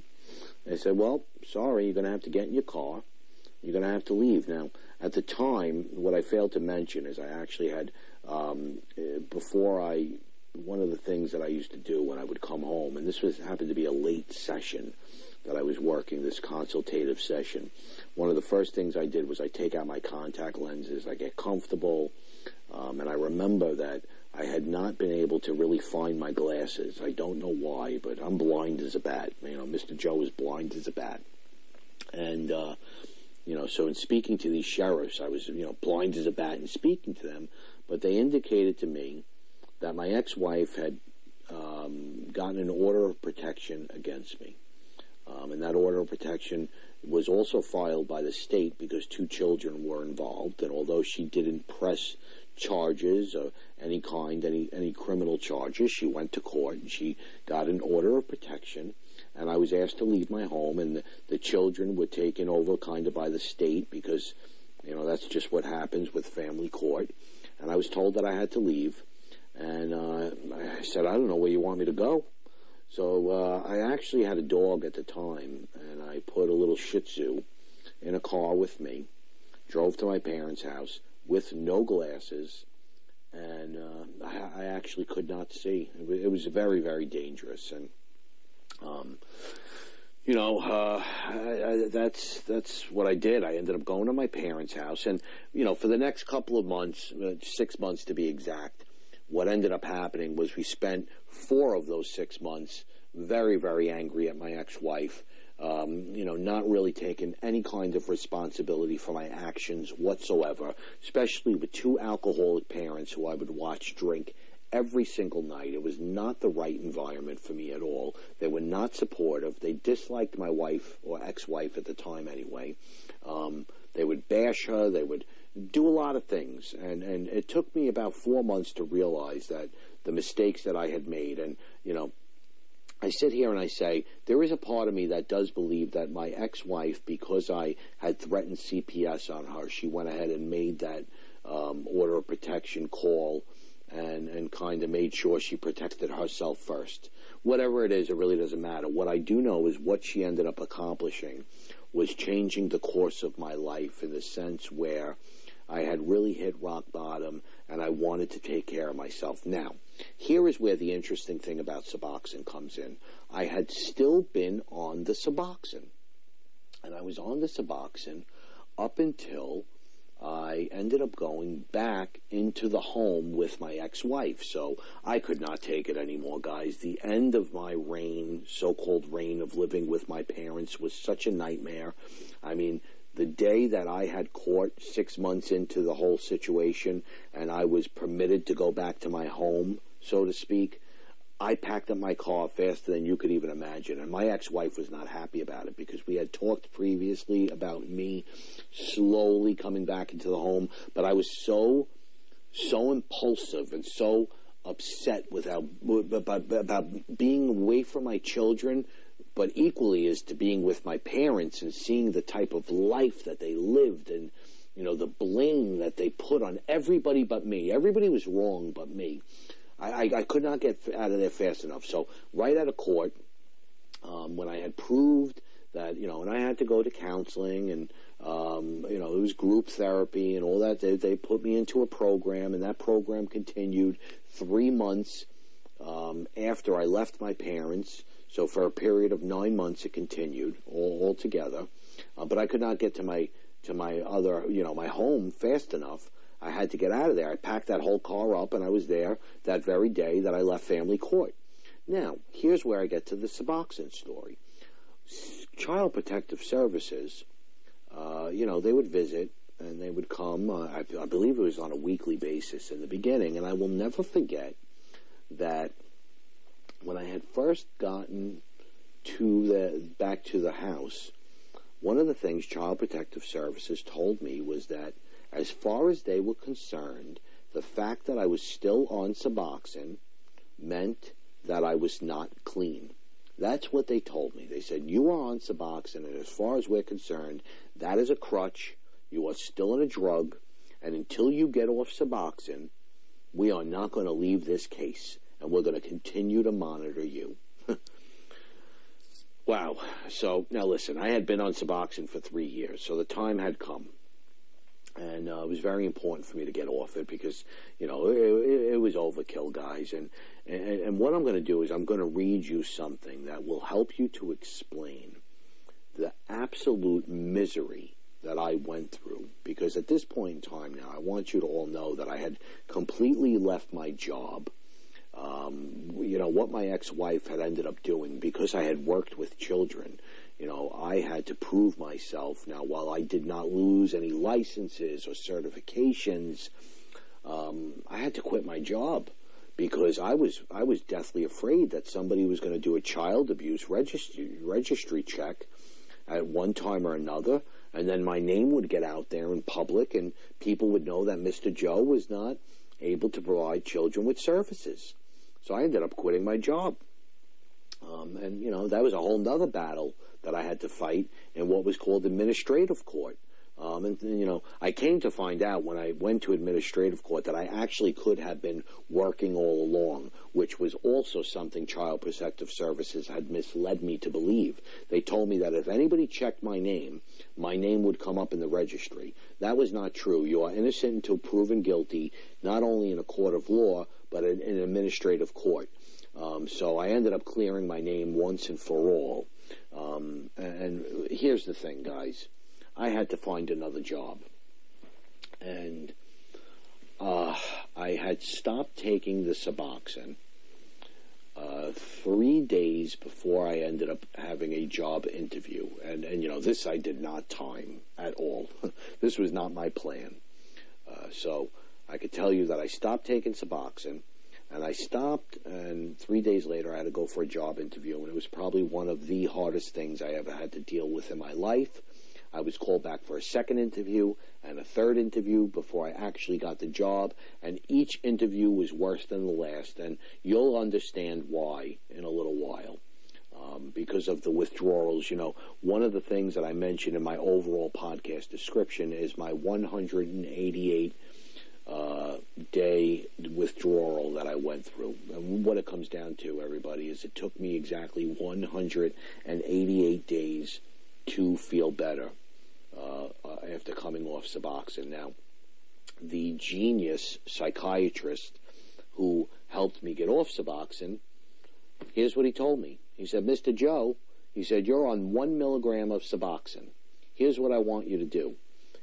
They said, "Well, sorry, you're going to have to get in your car. You're going to have to leave." Now, at the time, what I failed to mention is I actually had um, before I, one of the things that I used to do when I would come home, and this was happened to be a late session that I was working, this consultative session. One of the first things I did was I take out my contact lenses, I get comfortable, um, and I remember that I had not been able to really find my glasses. I don't know why, but I'm blind as a bat. You know, Mr. Joe is blind as a bat. And, uh, you know, so in speaking to these sheriffs, I was, you know, blind as a bat in speaking to them, but they indicated to me that my ex-wife had um, gotten an order of protection against me. Um, and that order of protection was also filed by the state because two children were involved. And although she didn't press charges of any kind, any any criminal charges, she went to court and she got an order of protection. And I was asked to leave my home, and the, the children were taken over kind of by the state because, you know, that's just what happens with family court and I was told that I had to leave. And uh, I said, I don't know where you want me to go. So uh, I actually had a dog at the time, and I put a little Shih Tzu in a car with me, drove to my parents' house with no glasses, and uh, I, I, actually could not see. It was, very, very dangerous, and um, you know, uh, I, I, that's that's what I did. I ended up going to my parents' house, and you know, for the next couple of months, uh, six months to be exact, what ended up happening was we spent four of those six months very, very angry at my ex-wife. Um, you know, not really taking any kind of responsibility for my actions whatsoever, especially with two alcoholic parents who I would watch drink every single night. It was not the right environment for me at all. They were not supportive. They disliked my wife or ex-wife at the time anyway. Um, they would bash her. They would do a lot of things, and and it took me about four months to realize that the mistakes that I had made, and you know. I sit here and I say, there is a part of me that does believe that my ex-wife, because I had threatened CPS on her, she went ahead and made that um, order of protection call and, and kind of made sure she protected herself first. Whatever it is, it really doesn't matter. What I do know is what she ended up accomplishing was changing the course of my life in the sense where I had really hit rock bottom and I wanted to take care of myself. Now, here is where the interesting thing about Suboxone comes in. I had still been on the Suboxone. And I was on the Suboxone up until I ended up going back into the home with my ex-wife. So I could not take it anymore, guys. The end of my reign, so-called reign of living with my parents was such a nightmare. I mean, the day that I had court six months into the whole situation and I was permitted to go back to my home, so to speak, I packed up my car faster than you could even imagine. And my ex-wife was not happy about it because we had talked previously about me slowly coming back into the home. But I was so, so impulsive and so upset with how, about, about being away from my children, but equally as to being with my parents and seeing the type of life that they lived and, you know, the blame that they put on everybody but me. Everybody was wrong but me. I, I, I, could not get out of there fast enough. So right out of court, um, when I had proved that, you know, and I had to go to counseling and, um, you know, it was group therapy and all that. They, they put me into a program and that program continued three months um, after I left my parents. So for a period of nine months, it continued all, together. Uh, but I could not get to my to my other, you know, my home fast enough. I had to get out of there. I packed that whole car up, and I was there that very day that I left family court. Now, here's where I get to the Suboxone story. Child Protective Services, uh, you know, they would visit and they would come. Uh, I, I believe it was on a weekly basis in the beginning, and I will never forget that when I had first gotten to the back to the house, one of the things Child Protective Services told me was that as far as they were concerned, the fact that I was still on Suboxone meant that I was not clean. That's what they told me. They said, you are on Suboxone, and as far as we're concerned, that is a crutch. You are still in a drug, and until you get off Suboxone, we are not going to leave this case, and we're going to continue to monitor you. [LAUGHS] wow. So, now listen, I had been on Suboxone for three years, so the time had come and uh, it was very important for me to get off it because you know it, it, was overkill, guys. And, and and what I'm going to do is I'm going to read you something that will help you to explain the absolute misery that I went through. Because at this point in time now, I want you to all know that I had completely left my job. Um, you know what my ex-wife had ended up doing because I had worked with children you know, I had to prove myself. Now, while I did not lose any licenses or certifications, um, I had to quit my job because I was I was deathly afraid that somebody was going to do a child abuse registry registry check at one time or another, and then my name would get out there in public, and people would know that Mr. Joe was not able to provide children with services. So I ended up quitting my job. Um, and, you know, that was a whole other battle that I had to fight in what was called administrative court. Um, and, you know, I came to find out when I went to administrative court that I actually could have been working all along, which was also something Child Protective Services had misled me to believe. They told me that if anybody checked my name, my name would come up in the registry. That was not true. You are innocent until proven guilty, not only in a court of law, but in an administrative court. Um, so I ended up clearing my name once and for all. Um, and here's the thing, guys. I had to find another job. And uh, I had stopped taking the Suboxone uh, three days before I ended up having a job interview. And, and you know, this I did not time at all. [LAUGHS] this was not my plan. Uh, so I could tell you that I stopped taking Suboxone and I stopped, and three days later, I had to go for a job interview, and it was probably one of the hardest things I ever had to deal with in my life. I was called back for a second interview and a third interview before I actually got the job, and each interview was worse than the last, and you'll understand why in a little while. Um, because of the withdrawals, you know, one of the things that I mentioned in my overall podcast description is my 188 uh, day withdrawal that I went through. And what it comes down to, everybody, is it took me exactly 188 days to feel better uh, after coming off Suboxone. Now, the genius psychiatrist who helped me get off Suboxone, here's what he told me. He said, Mr. Joe, he said, you're on one milligram of Suboxone. Here's what I want you to do.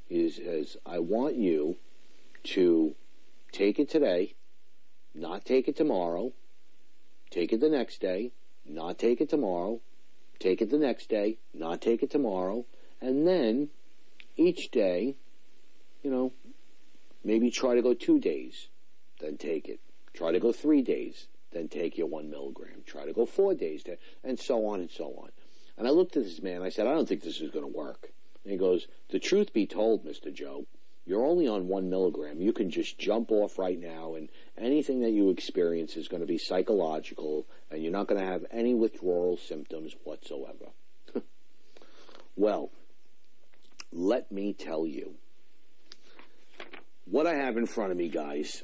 He says, I want you to take it today, not take it tomorrow, take it the next day, not take it tomorrow, take it the next day, not take it tomorrow, and then each day, you know, maybe try to go two days, then take it. Try to go three days, then take your one milligram. Try to go four days, and so on and so on. And I looked at this man. I said, I don't think this is going to work. And he goes, The truth be told, Mr. Joe, you're only on one milligram. You can just jump off right now, and anything that you experience is going to be psychological, and you're not going to have any withdrawal symptoms whatsoever. [LAUGHS] well, let me tell you. What I have in front of me, guys,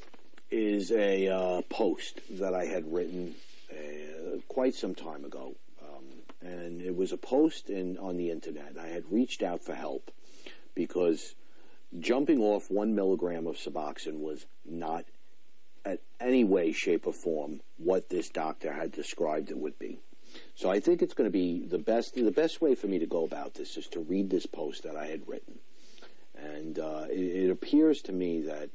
is a uh, post that I had written uh, quite some time ago. Um, and it was a post in, on the internet. I had reached out for help because jumping off one milligram of Suboxone was not at any way, shape, or form what this doctor had described it would be. So I think it's going to be the best. The best way for me to go about this is to read this post that I had written, and uh, it, it, appears to me that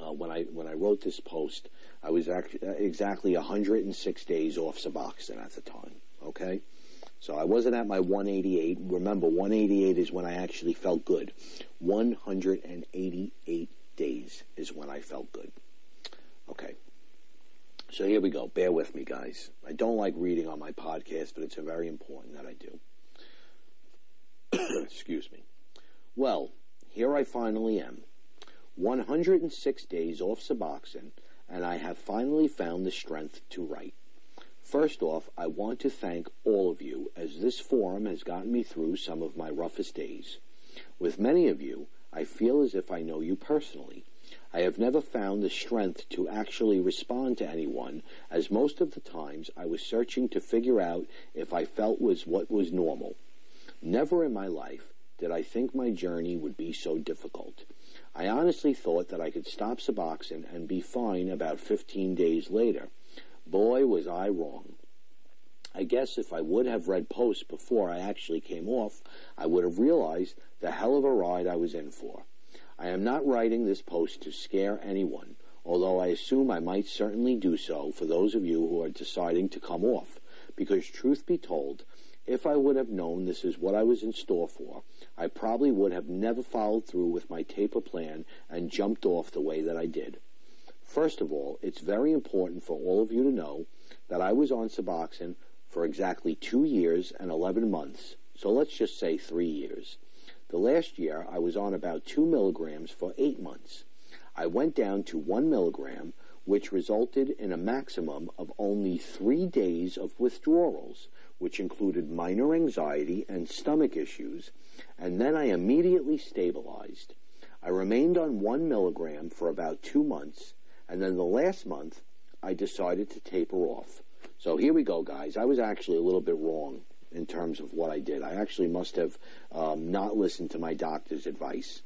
uh, when I when I wrote this post, I was act- exactly 106 days off Suboxone at the time. Okay, so I wasn't at my 188. Remember, 188 is when I actually felt good. 188 days is when I felt good. Okay. So here we go. Bear with me, guys. I don't like reading on my podcast, but it's very important that I do. [COUGHS] Excuse me. Well, here I finally am. 106 days off Suboxone, and I have finally found the strength to write. First off, I want to thank all of you, as this forum has gotten me through some of my roughest days. With many of you, I feel as if I know you personally. I have never found the strength to actually respond to anyone, as most of the times I was searching to figure out if I felt was what was normal. Never in my life did I think my journey would be so difficult. I honestly thought that I could stop Suboxone and be fine about 15 days later. Boy, was I wrong. I guess if I would have read posts before I actually came off, I would have realized the hell of a ride I was in for. I am not writing this post to scare anyone, although I assume I might certainly do so for those of you who are deciding to come off, because truth be told, if I would have known this is what I was in store for, I probably would have never followed through with my taper plan and jumped off the way that I did. First of all, it's very important for all of you to know that I was on Suboxone for exactly two years and 11 months. So let's just say three years. The last year, I was on about two milligrams for eight months. I went down to one milligram, which resulted in a maximum of only three days of withdrawals, which included minor anxiety and stomach issues, and then I immediately stabilized. I remained on one milligram for about two months, and then the last month, I decided to taper off. So here we go, guys. I was actually a little bit wrong in terms of what I did. I actually must have um, not listened to my doctor's advice.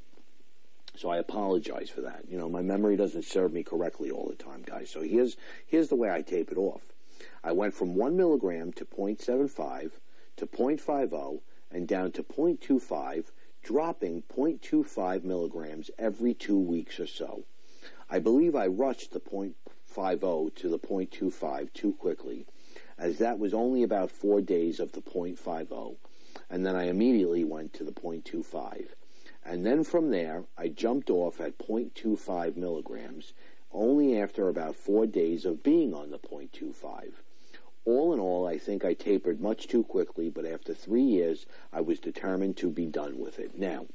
So I apologize for that. You know, my memory doesn't serve me correctly all the time, guys. So here's here's the way I tape it off. I went from one milligram to 0.75 to 0.50 and down to 0.25, dropping 0.25 milligrams every two weeks or so. I believe I rushed the .50 to the .25 too quickly, as that was only about four days of the .50, and then I immediately went to the .25. And then from there, I jumped off at .25 milligrams, only after about four days of being on the .25. All in all, I think I tapered much too quickly, but after three years, I was determined to be done with it. Now,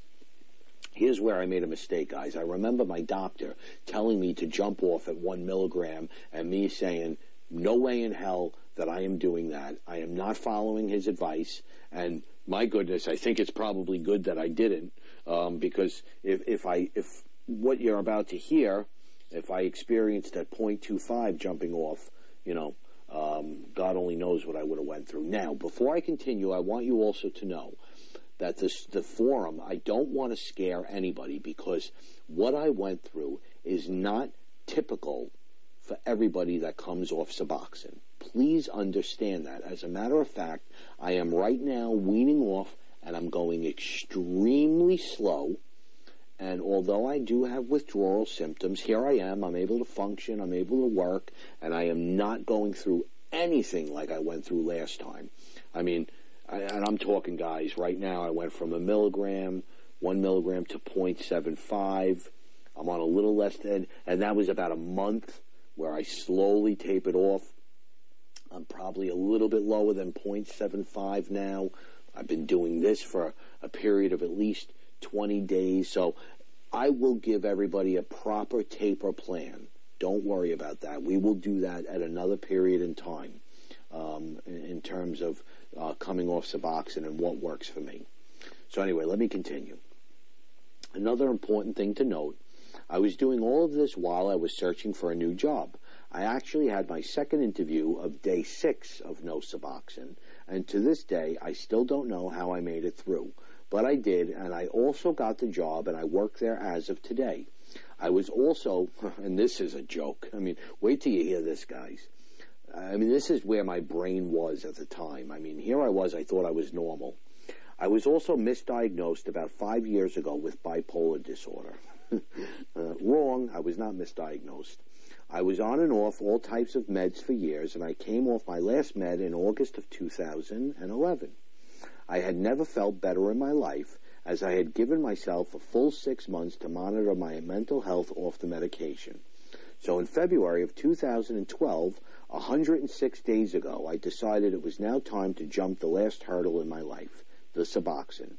Here's where I made a mistake, guys. I remember my doctor telling me to jump off at one milligram and me saying, no way in hell that I am doing that. I am not following his advice. And my goodness, I think it's probably good that I didn't, um, because if, if I, if what you're about to hear, if I experienced at 0.25 jumping off, you know, um, God only knows what I would have went through. Now, before I continue, I want you also to know that this, the forum, I don't want to scare anybody because what I went through is not typical for everybody that comes off Suboxone. Please understand that. As a matter of fact, I am right now weaning off and I'm going extremely slow. And although I do have withdrawal symptoms, here I am. I'm able to function. I'm able to work. And I am not going through anything like I went through last time. I mean, and I'm talking guys right now. I went from a milligram, one milligram to 0.75. I'm on a little less than, and that was about a month where I slowly tapered off. I'm probably a little bit lower than 0.75 now. I've been doing this for a period of at least 20 days. So I will give everybody a proper taper plan. Don't worry about that. We will do that at another period in time um, in, in terms of uh, coming off Suboxone and what works for me. So anyway, let me continue. Another important thing to note, I was doing all of this while I was searching for a new job. I actually had my second interview of day six of no Suboxone, and to this day, I still don't know how I made it through. But I did, and I also got the job, and I work there as of today. I was also, [LAUGHS] and this is a joke. I mean, wait till you hear this, guys. I mean, this is where my brain was at the time. I mean, here I was, I thought I was normal. I was also misdiagnosed about five years ago with bipolar disorder. [LAUGHS] uh, wrong, I was not misdiagnosed. I was on and off all types of meds for years, and I came off my last med in August of 2011. I had never felt better in my life, as I had given myself a full six months to monitor my mental health off the medication. So in February of 2012, 106 days ago, I decided it was now time to jump the last hurdle in my life, the Suboxone.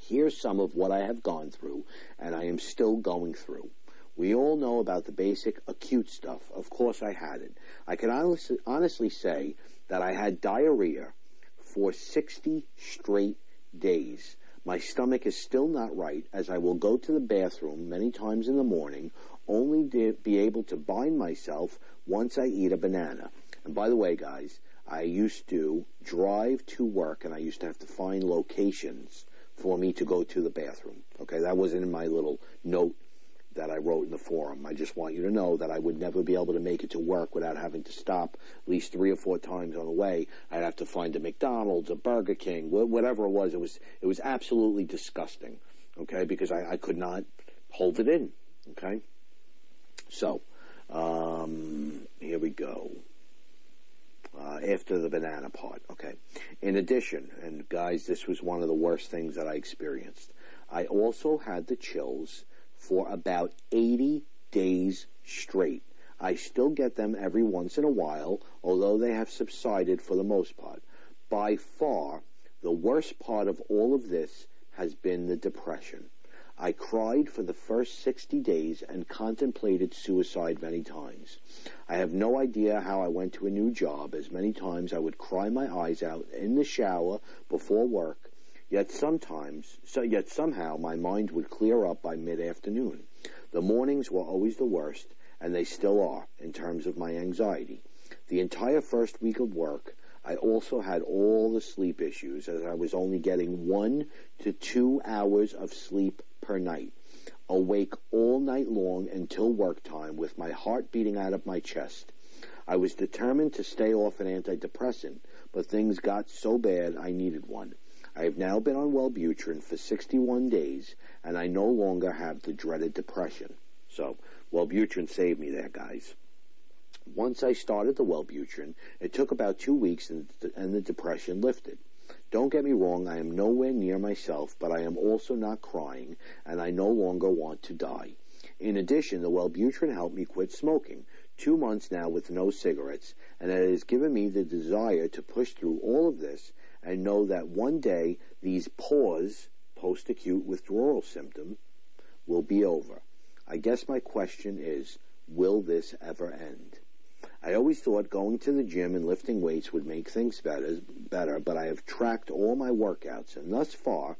Here's some of what I have gone through, and I am still going through. We all know about the basic acute stuff. Of course I had it. I can honestly, honestly say that I had diarrhea for 60 straight days. My stomach is still not right as I will go to the bathroom many times in the morning only to be able to bind myself once I eat a banana. And by the way, guys, I used to drive to work and I used to have to find locations for me to go to the bathroom. Okay, that wasn't in my little note that I wrote in the forum. I just want you to know that I would never be able to make it to work without having to stop at least three or four times on the way. I'd have to find a McDonald's, a Burger King, whatever it was. It was it was absolutely disgusting. Okay, because I, I could not hold it in. Okay, so um, here we go. Uh, after the banana part, okay. In addition, and guys, this was one of the worst things that I experienced. I also had the chills for about 80 days straight. I still get them every once in a while, although they have subsided for the most part. By far, the worst part of all of this has been the depression. I cried for the first 60 days and contemplated suicide many times. I have no idea how I went to a new job, as many times I would cry my eyes out in the shower before work Yet sometimes, so yet somehow my mind would clear up by mid-afternoon. The mornings were always the worst, and they still are, in terms of my anxiety. The entire first week of work, I also had all the sleep issues, as I was only getting one to two hours of sleep per night. Awake all night long until work time with my heart beating out of my chest. I was determined to stay off an antidepressant, but things got so bad I needed one. I have now been on Wellbutrin for 61 days, and I no longer have the dreaded depression. So, Wellbutrin saved me there, guys. Once I started the Wellbutrin, it took about two weeks and, and the depression lifted. Don't get me wrong, I am nowhere near myself, but I am also not crying, and I no longer want to die. In addition, the Wellbutrin helped me quit smoking. Two months now with no cigarettes, and it has given me the desire to push through all of this and know that one day these PAWS, post-acute withdrawal symptom, will be over. I guess my question is, will this ever end? I always thought going to the gym and lifting weights would make things better, better, but I have tracked all my workouts, and thus far,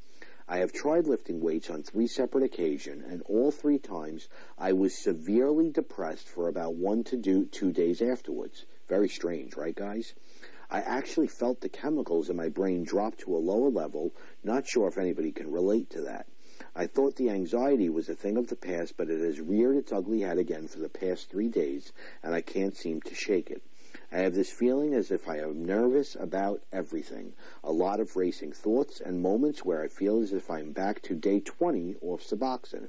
I have tried lifting weights on three separate occasions, and all three times I was severely depressed for about one to do, two days afterwards. Very strange, right, guys? I actually felt the chemicals in my brain drop to a lower level, not sure if anybody can relate to that. I thought the anxiety was a thing of the past, but it has reared its ugly head again for the past three days, and I can't seem to shake it. I have this feeling as if I am nervous about everything. A lot of racing thoughts and moments where I feel as if I'm back to day 20 off Suboxone.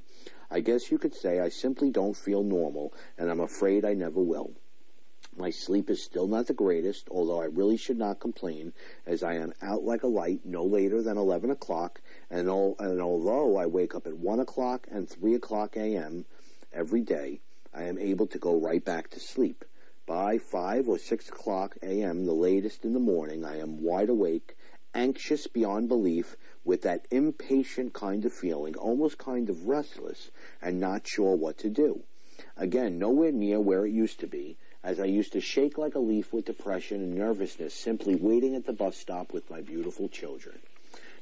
I guess you could say I simply don't feel normal, and I'm afraid I never will. My sleep is still not the greatest, although I really should not complain, as I am out like a light no later than 11 o'clock, and, al- and although I wake up at 1 o'clock and 3 o'clock a.m. every day, I am able to go right back to sleep. By 5 or 6 o'clock a.m., the latest in the morning, I am wide awake, anxious beyond belief, with that impatient kind of feeling, almost kind of restless, and not sure what to do. Again, nowhere near where it used to be, as I used to shake like a leaf with depression and nervousness simply waiting at the bus stop with my beautiful children.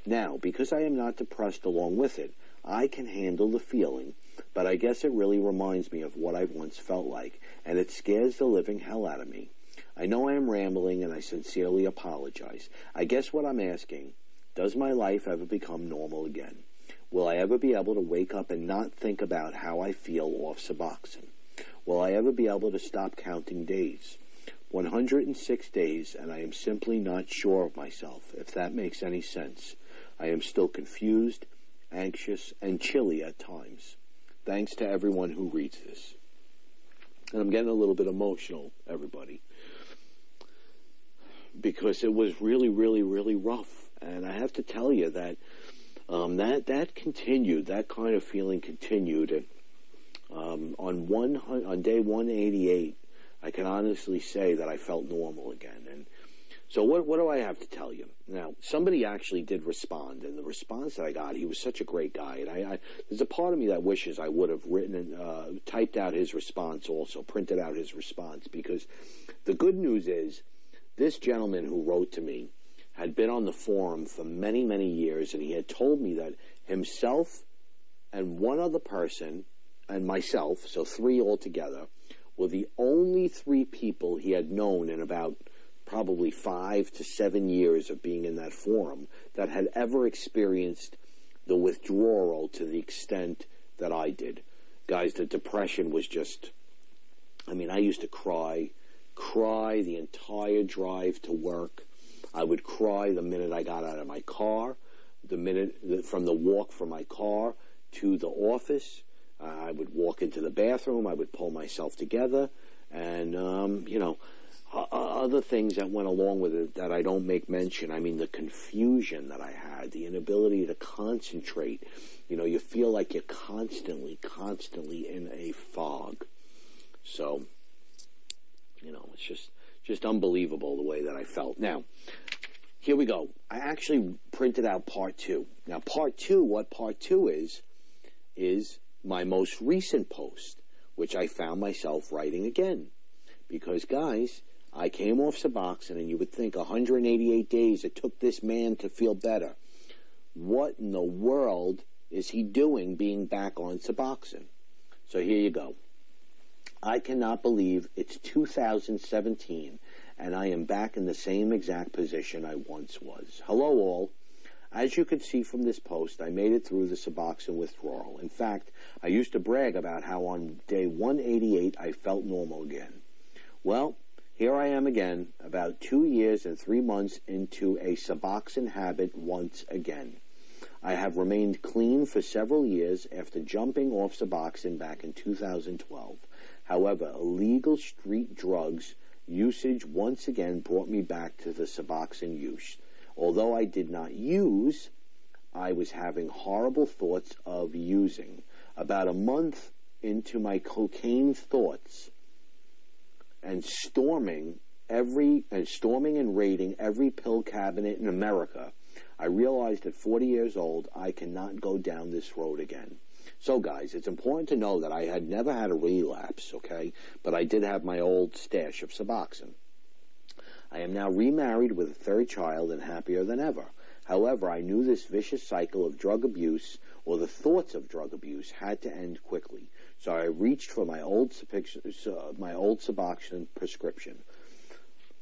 Now, because I am not depressed along with it, I can handle the feeling, but I guess it really reminds me of what I once felt like, and it scares the living hell out of me. I know I am rambling and I sincerely apologize. I guess what I'm asking, does my life ever become normal again? Will I ever be able to wake up and not think about how I feel off Suboxone? Will I ever be able to stop counting days? 106 days, and I am simply not sure of myself, if that makes any sense. I am still confused, anxious, and chilly at times. Thanks to everyone who reads this. And I'm getting a little bit emotional, everybody, because it was really, really, really rough. And I have to tell you that um, that that continued. That kind of feeling continued. And um, on one on day 188, I can honestly say that I felt normal again. And so, what what do I have to tell you now? Somebody actually did respond, and the response that I got, he was such a great guy, and I, I there's a part of me that wishes I would have written and uh, typed out his response, also printed out his response, because the good news is this gentleman who wrote to me had been on the forum for many, many years, and he had told me that himself and one other person and myself, so three altogether, were the only three people he had known in about probably five to seven years of being in that forum that had ever experienced the withdrawal to the extent that I did. Guys, the depression was just, I mean, I used to cry, cry the entire drive to work. I would cry the minute I got out of my car, the minute from the walk from my car to the office. Uh, I would walk into the bathroom. I would pull myself together, and um, you know, other things that went along with it that I don't make mention. I mean, the confusion that I had, the inability to concentrate. You know, you feel like you're constantly, constantly in a fog. So, you know, it's just just unbelievable the way that I felt. Now, here we go. I actually printed out part two. Now, part two, what part two is, is my most recent post, which I found myself writing again. Because, guys, I came off Suboxone, and you would think 188 days it took this man to feel better. What in the world is he doing being back on Suboxone? So here you go. I cannot believe it's 2017 and I am back in the same exact position I once was. Hello all. As you can see from this post, I made it through the Suboxone withdrawal. In fact, I used to brag about how on day 188 I felt normal again. Well, here I am again, about two years and three months into a Suboxone habit once again. I have remained clean for several years after jumping off Suboxone back in 2012. However, illegal street drugs usage once again brought me back to the Suboxone use. Although I did not use, I was having horrible thoughts of using. About a month into my cocaine thoughts and storming every and storming and raiding every pill cabinet in America, I realized at 40 years old I cannot go down this road again. So, guys, it's important to know that I had never had a relapse, okay? But I did have my old stash of Suboxone. I am now remarried with a third child and happier than ever. However, I knew this vicious cycle of drug abuse, or the thoughts of drug abuse, had to end quickly. So I reached for my old, my old Suboxone prescription.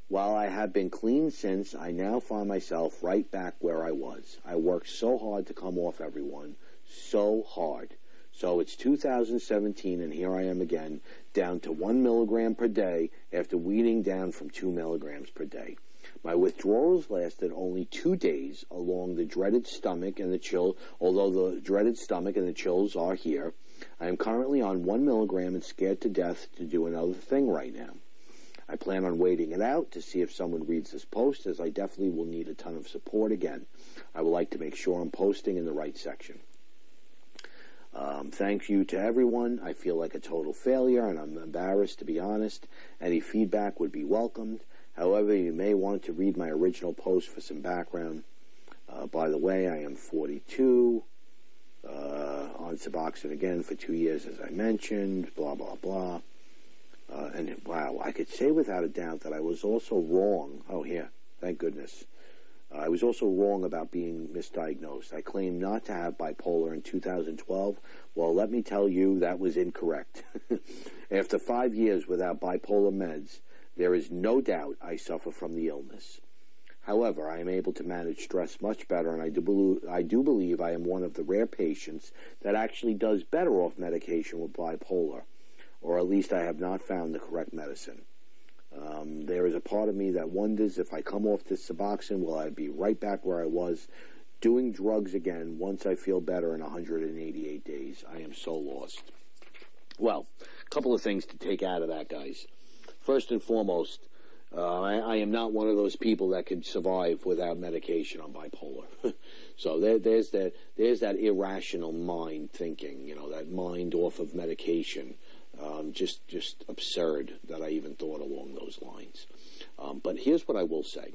While I have been clean since, I now find myself right back where I was. I worked so hard to come off everyone, so hard. So it's 2017, and here I am again, down to one milligram per day after weaning down from two milligrams per day. My withdrawals lasted only two days along the dreaded stomach and the chill, although the dreaded stomach and the chills are here. I am currently on one milligram and scared to death to do another thing right now. I plan on waiting it out to see if someone reads this post, as I definitely will need a ton of support again. I would like to make sure I'm posting in the right section. Um, thank you to everyone. I feel like a total failure and I'm embarrassed to be honest. Any feedback would be welcomed. However, you may want to read my original post for some background. Uh, by the way, I am 42, uh, on Suboxone again for two years, as I mentioned, blah, blah, blah. Uh, and wow, I could say without a doubt that I was also wrong. Oh, here, thank goodness. I was also wrong about being misdiagnosed. I claimed not to have bipolar in 2012. Well, let me tell you, that was incorrect. [LAUGHS] After five years without bipolar meds, there is no doubt I suffer from the illness. However, I am able to manage stress much better, and I do, believe, I do believe I am one of the rare patients that actually does better off medication with bipolar, or at least I have not found the correct medicine. Um, there is a part of me that wonders if I come off this Suboxone, will I be right back where I was doing drugs again once I feel better in 188 days. I am so lost. Well, a couple of things to take out of that, guys. First and foremost, uh, I, I, am not one of those people that could survive without medication on bipolar. [LAUGHS] so there, there's that there's that irrational mind thinking, you know, that mind off of medication. Um, just just absurd that I even thought along those lines. Um, but here's what I will say: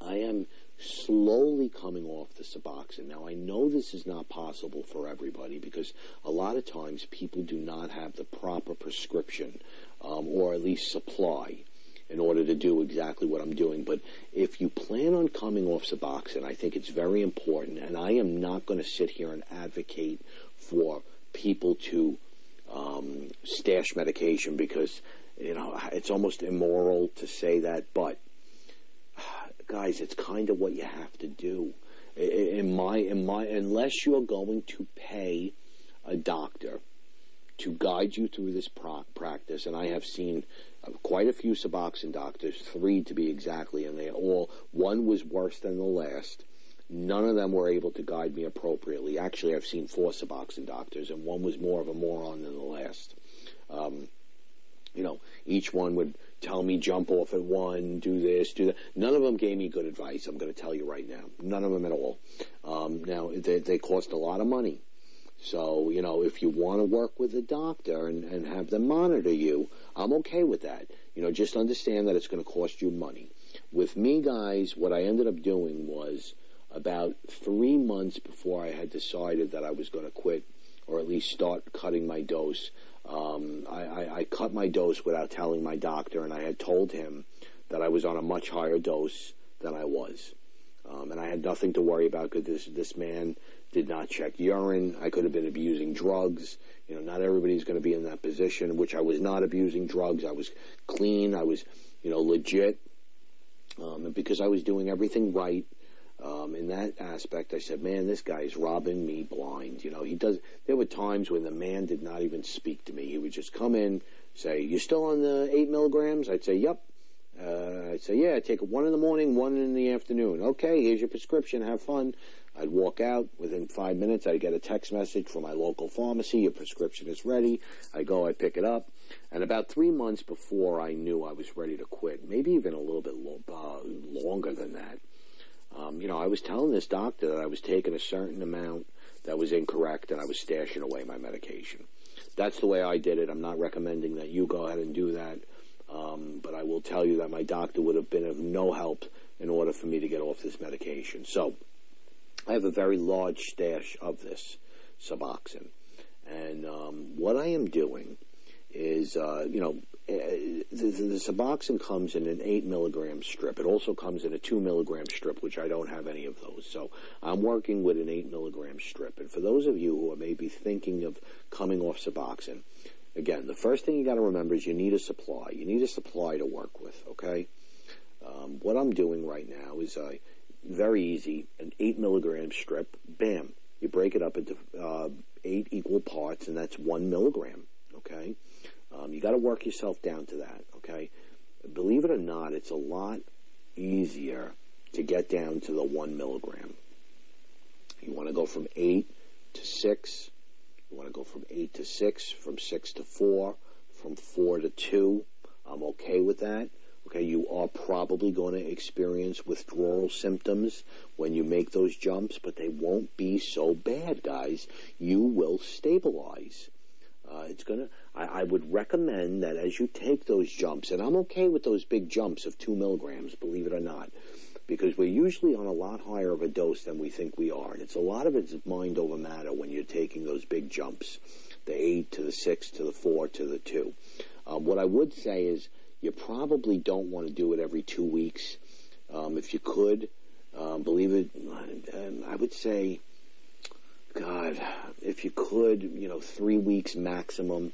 I am slowly coming off the Suboxone. Now, I know this is not possible for everybody because a lot of times people do not have the proper prescription um, or at least supply in order to do exactly what I'm doing. But if you plan on coming off Suboxone, I think it's very important, and I am not going to sit here and advocate for people to um, stash medication because you know it's almost immoral to say that, but [SIGHS] guys, it's kind of what you have to do. In my, in my, unless you're going to pay a doctor to guide you through this practice, and I have seen uh, quite a few Suboxone doctors, three to be exactly, and they all, one was worse than the last. None of them were able to guide me appropriately. Actually, I've seen four Suboxone doctors, and one was more of a moron than the last. Um, you know, each one would tell me jump off at one, do this, do that. None of them gave me good advice. I'm going to tell you right now. None of them at all. Um, now they, they cost a lot of money. So, you know, if you want to work with a doctor and, and have them monitor you, I'm okay with that. You know, just understand that it's going to cost you money. With me, guys, what I ended up doing was about three months before I had decided that I was going to quit or at least start cutting my dose, um, I, I, I cut my dose without telling my doctor, and I had told him that I was on a much higher dose than I was. Um, and I had nothing to worry about because this, this man did not check urine. I could have been abusing drugs. You know, not everybody's going to be in that position, which I was not abusing drugs. I was clean. I was, you know, legit. Um, and because I was doing everything right, um, in that aspect, I said, man, this guy is robbing me blind. You know, he does. There were times when the man did not even speak to me. He would just come in, say, "You still on the eight milligrams?" I'd say, "Yep." Uh, I'd say, "Yeah, take one in the morning, one in the afternoon." Okay, here's your prescription. Have fun. I'd walk out. Within five minutes, I'd get a text message from my local pharmacy. Your prescription is ready. I go, I pick it up. And about three months before I knew I was ready to quit, maybe even a little bit lo- uh, longer than that, um, you know, I was telling this doctor that I was taking a certain amount that was incorrect and I was stashing away my medication. That's the way I did it. I'm not recommending that you go ahead and do that. Um, but I will tell you that my doctor would have been of no help in order for me to get off this medication. So I have a very large stash of this Suboxone. And um, what I am doing is, uh, you know, uh, the, the, Suboxone comes in an 8 milligram strip. It also comes in a 2 milligram strip, which I don't have any of those. So I'm working with an 8 milligram strip. And for those of you who are maybe thinking of coming off Suboxone, again, the first thing you got to remember is you need a supply. You need a supply to work with, okay? Um, what I'm doing right now is uh, very easy an 8 milligram strip, bam. You break it up into uh, eight equal parts, and that's one milligram, okay? Um, you got to work yourself down to that, okay? Believe it or not, it's a lot easier to get down to the one milligram. You want to go from eight to six. You want to go from eight to six, from six to four, from four to two. I'm okay with that. Okay, you are probably going to experience withdrawal symptoms when you make those jumps, but they won't be so bad, guys. You will stabilize. Uh, it's gonna. I, I, would recommend that as you take those jumps, and I'm okay with those big jumps of two milligrams, believe it or not, because we're usually on a lot higher of a dose than we think we are, and it's a lot of it's mind over matter when you're taking those big jumps, the eight to the six to the four to the two. Um, what I would say is you probably don't want to do it every two weeks. Um, if you could, um, believe it, I would say God, if you could, you know, three weeks maximum.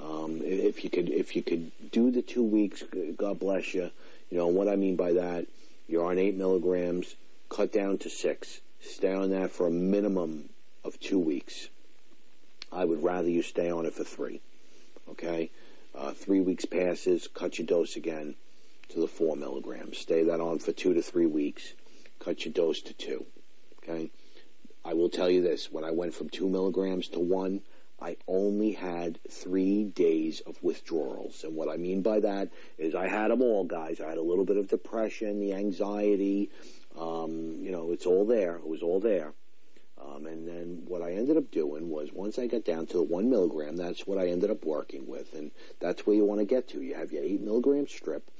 Um, if you could, if you could do the two weeks, God bless you. You know what I mean by that. You're on eight milligrams. Cut down to six. Stay on that for a minimum of two weeks. I would rather you stay on it for three. Okay, uh, three weeks passes. Cut your dose again to the four milligrams. Stay that on for two to three weeks. Cut your dose to two. Okay, I will tell you this: when I went from two milligrams to one, I only had three days of withdrawals. And what I mean by that is I had them all, guys. I had a little bit of depression, the anxiety, um, you know, it's all there. It was all there. Um, and then what I ended up doing was once I got down to the one milligram, that's what I ended up working with. And that's where you want to get to. You have your eight milligram strip,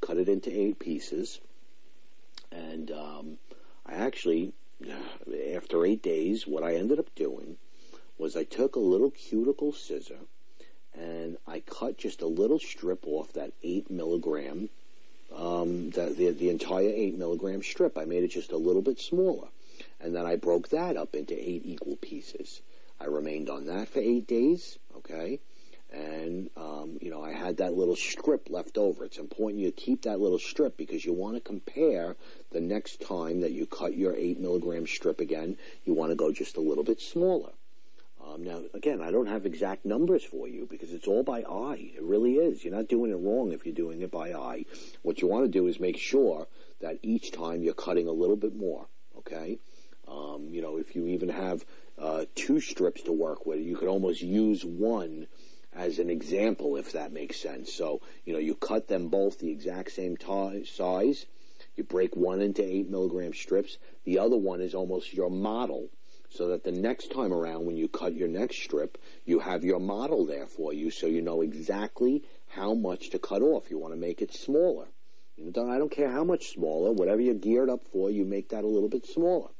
cut it into eight pieces. And um, I actually, [SIGHS] after eight days, what I ended up doing was I took a little cuticle scissor and I cut just a little strip off that eight milligram, um, the, the, the entire eight milligram strip. I made it just a little bit smaller. And then I broke that up into eight equal pieces. I remained on that for eight days, okay? And, um, you know, I had that little strip left over. It's important you keep that little strip because you want to compare the next time that you cut your eight milligram strip again, you want to go just a little bit smaller. Um, now, again, I don't have exact numbers for you because it's all by eye. It really is. You're not doing it wrong if you're doing it by eye. What you want to do is make sure that each time you're cutting a little bit more. Okay. Um, you know, if you even have uh, two strips to work with, you could almost use one as an example, if that makes sense. So, you know, you cut them both the exact same t- size. You break one into eight milligram strips. The other one is almost your model so that the next time around when you cut your next strip, you have your model there for you so you know exactly how much to cut off. You want to make it smaller. I don't care how much smaller, whatever you're geared up for, you make that a little bit smaller.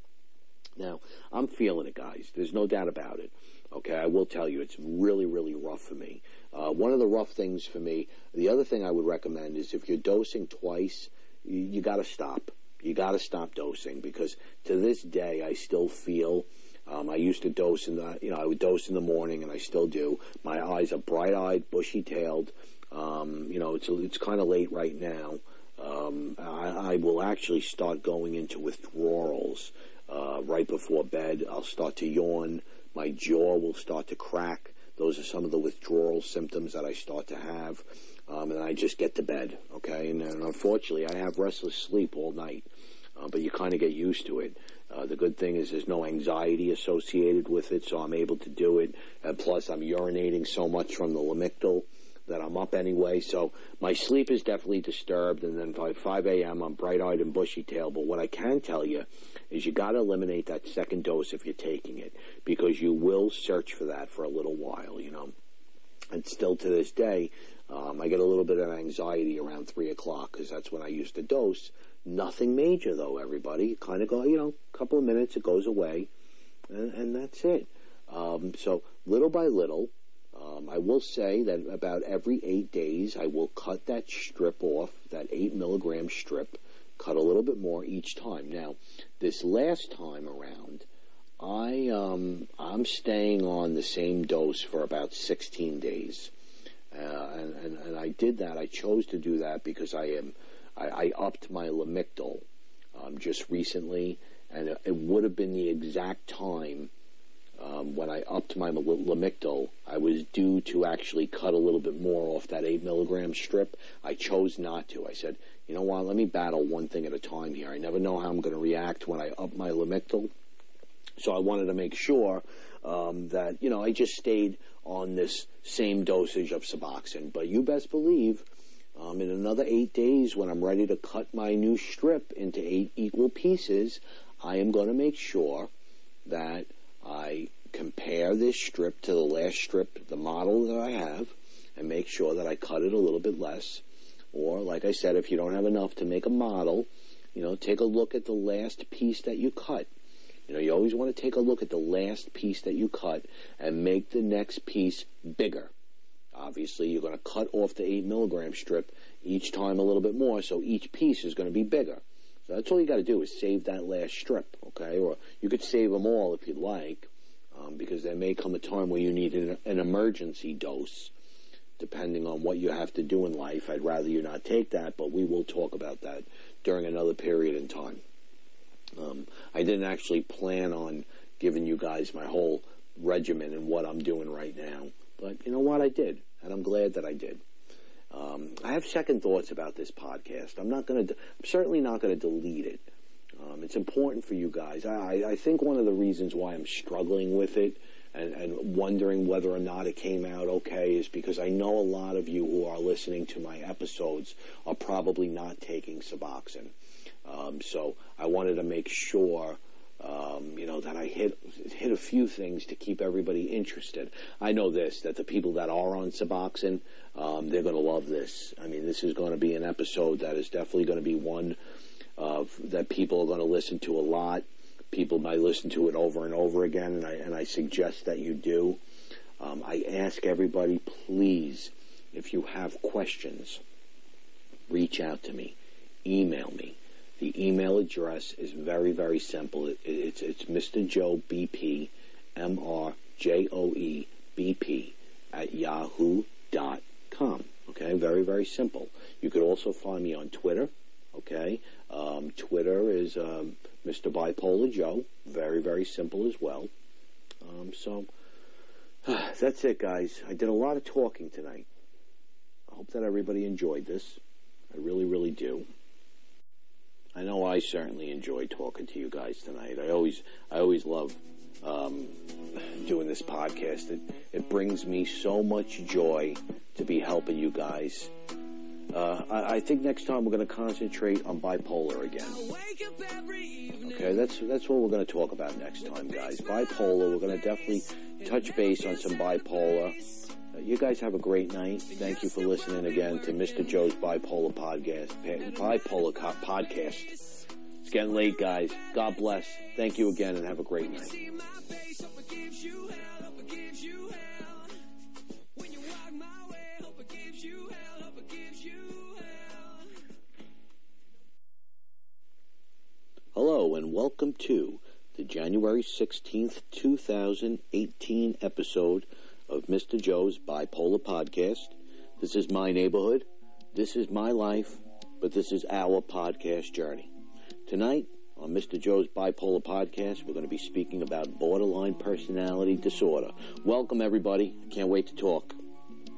Now, I'm feeling it, guys. There's no doubt about it. Okay, I will tell you, it's really, really rough for me. Uh, one of the rough things for me, the other thing I would recommend is if you're dosing twice, you, you got to stop. You got to stop dosing because to this day, I still feel um, I used to dose in the, you know, I would dose in the morning, and I still do. My eyes are bright-eyed, bushy-tailed. Um, you know, it's it's kind of late right now. Um, I, I, will actually start going into withdrawals uh, right before bed. I'll start to yawn. My jaw will start to crack. Those are some of the withdrawal symptoms that I start to have. Um, and I just get to bed, okay? And, and unfortunately, I have restless sleep all night, uh, but you kind of get used to it. Uh, the good thing is there's no anxiety associated with it, so I'm able to do it. And plus, I'm urinating so much from the Lamictal that I'm up anyway. So my sleep is definitely disturbed. And then by 5 a.m., I'm bright-eyed and bushy-tailed. But what I can tell you is you got to eliminate that second dose if you're taking it because you will search for that for a little while, you know. And still to this day, um, I get a little bit of anxiety around 3 o'clock because that's when I used to dose. Nothing major though, everybody. Kind of go, you know, a couple of minutes, it goes away, and, and that's it. Um, so little by little, um, I will say that about every eight days, I will cut that strip off, that eight milligram strip, cut a little bit more each time. Now, this last time around, I um, I'm staying on the same dose for about 16 days, uh, and, and, and I did that. I chose to do that because I am I, I upped my Lamictal um, just recently, and it, would have been the exact time um, when I upped my Lamictal. I was due to actually cut a little bit more off that 8 milligram strip. I chose not to. I said, you know what, let me battle one thing at a time here. I never know how I'm going to react when I up my Lamictal. So I wanted to make sure um, that, you know, I just stayed on this same dosage of Suboxone. But you best believe um, in another eight days, when I'm ready to cut my new strip into eight equal pieces, I am going to make sure that I compare this strip to the last strip, the model that I have, and make sure that I cut it a little bit less. Or, like I said, if you don't have enough to make a model, you know, take a look at the last piece that you cut. You know, you always want to take a look at the last piece that you cut and make the next piece bigger. Obviously, you're going to cut off the 8 milligram strip each time a little bit more, so each piece is going to be bigger. So that's all you got to do is save that last strip, okay? Or you could save them all if you'd like, um, because there may come a time where you need an, an, emergency dose, depending on what you have to do in life. I'd rather you not take that, but we will talk about that during another period in time. Um, I didn't actually plan on giving you guys my whole regimen and what I'm doing right now. But you know what? I did, and I'm glad that I did. Um, I have second thoughts about this podcast. I'm not going to. I'm certainly not going to delete it. Um, it's important for you guys. I, I think one of the reasons why I'm struggling with it and, and wondering whether or not it came out okay is because I know a lot of you who are listening to my episodes are probably not taking Suboxone. Um, so I wanted to make sure, um, you know, that I hit hit a few things to keep everybody interested. I know this that the people that are on Suboxone, um, they're going to love this. I mean, this is going to be an episode that is definitely going to be one of that people are going to listen to a lot people might listen to it over and over again, and I, and I suggest that you do. Um, I ask everybody, please, if you have questions, reach out to me, email me. The email address is very, very simple. It, it's, it's Mr. Joe BP, M R J O E B P, at yahoo.com. Okay, very, very simple. You could also find me on Twitter. Okay, um, Twitter is um, Mr. Bipolar Joe. Very, very simple as well. Um, so [SIGHS] that's it, guys. I did a lot of talking tonight. I hope that everybody enjoyed this. I really, really do. I know I certainly enjoyed talking to you guys tonight. I always, I always love um, [SIGHS] doing this podcast. It, it brings me so much joy to be helping you guys uh, I, I, think next time we're going to concentrate on bipolar again. Okay, that's that's what we're going to talk about next time, guys. Bipolar. We're going to definitely touch base on some bipolar. Uh, you guys have a great night. Thank you for listening again to Mr. Joe's Bipolar Podcast. Bipolar Podcast. It's getting late, guys. God bless. Thank you again, and have a great night. Hello and welcome to the January 16th, 2018 episode of Mr. Joe's Bipolar Podcast. This is my neighborhood, this is my life, but this is our podcast journey. Tonight on Mr. Joe's Bipolar Podcast, we're going to be speaking about borderline personality disorder. Welcome, everybody. Can't wait to talk.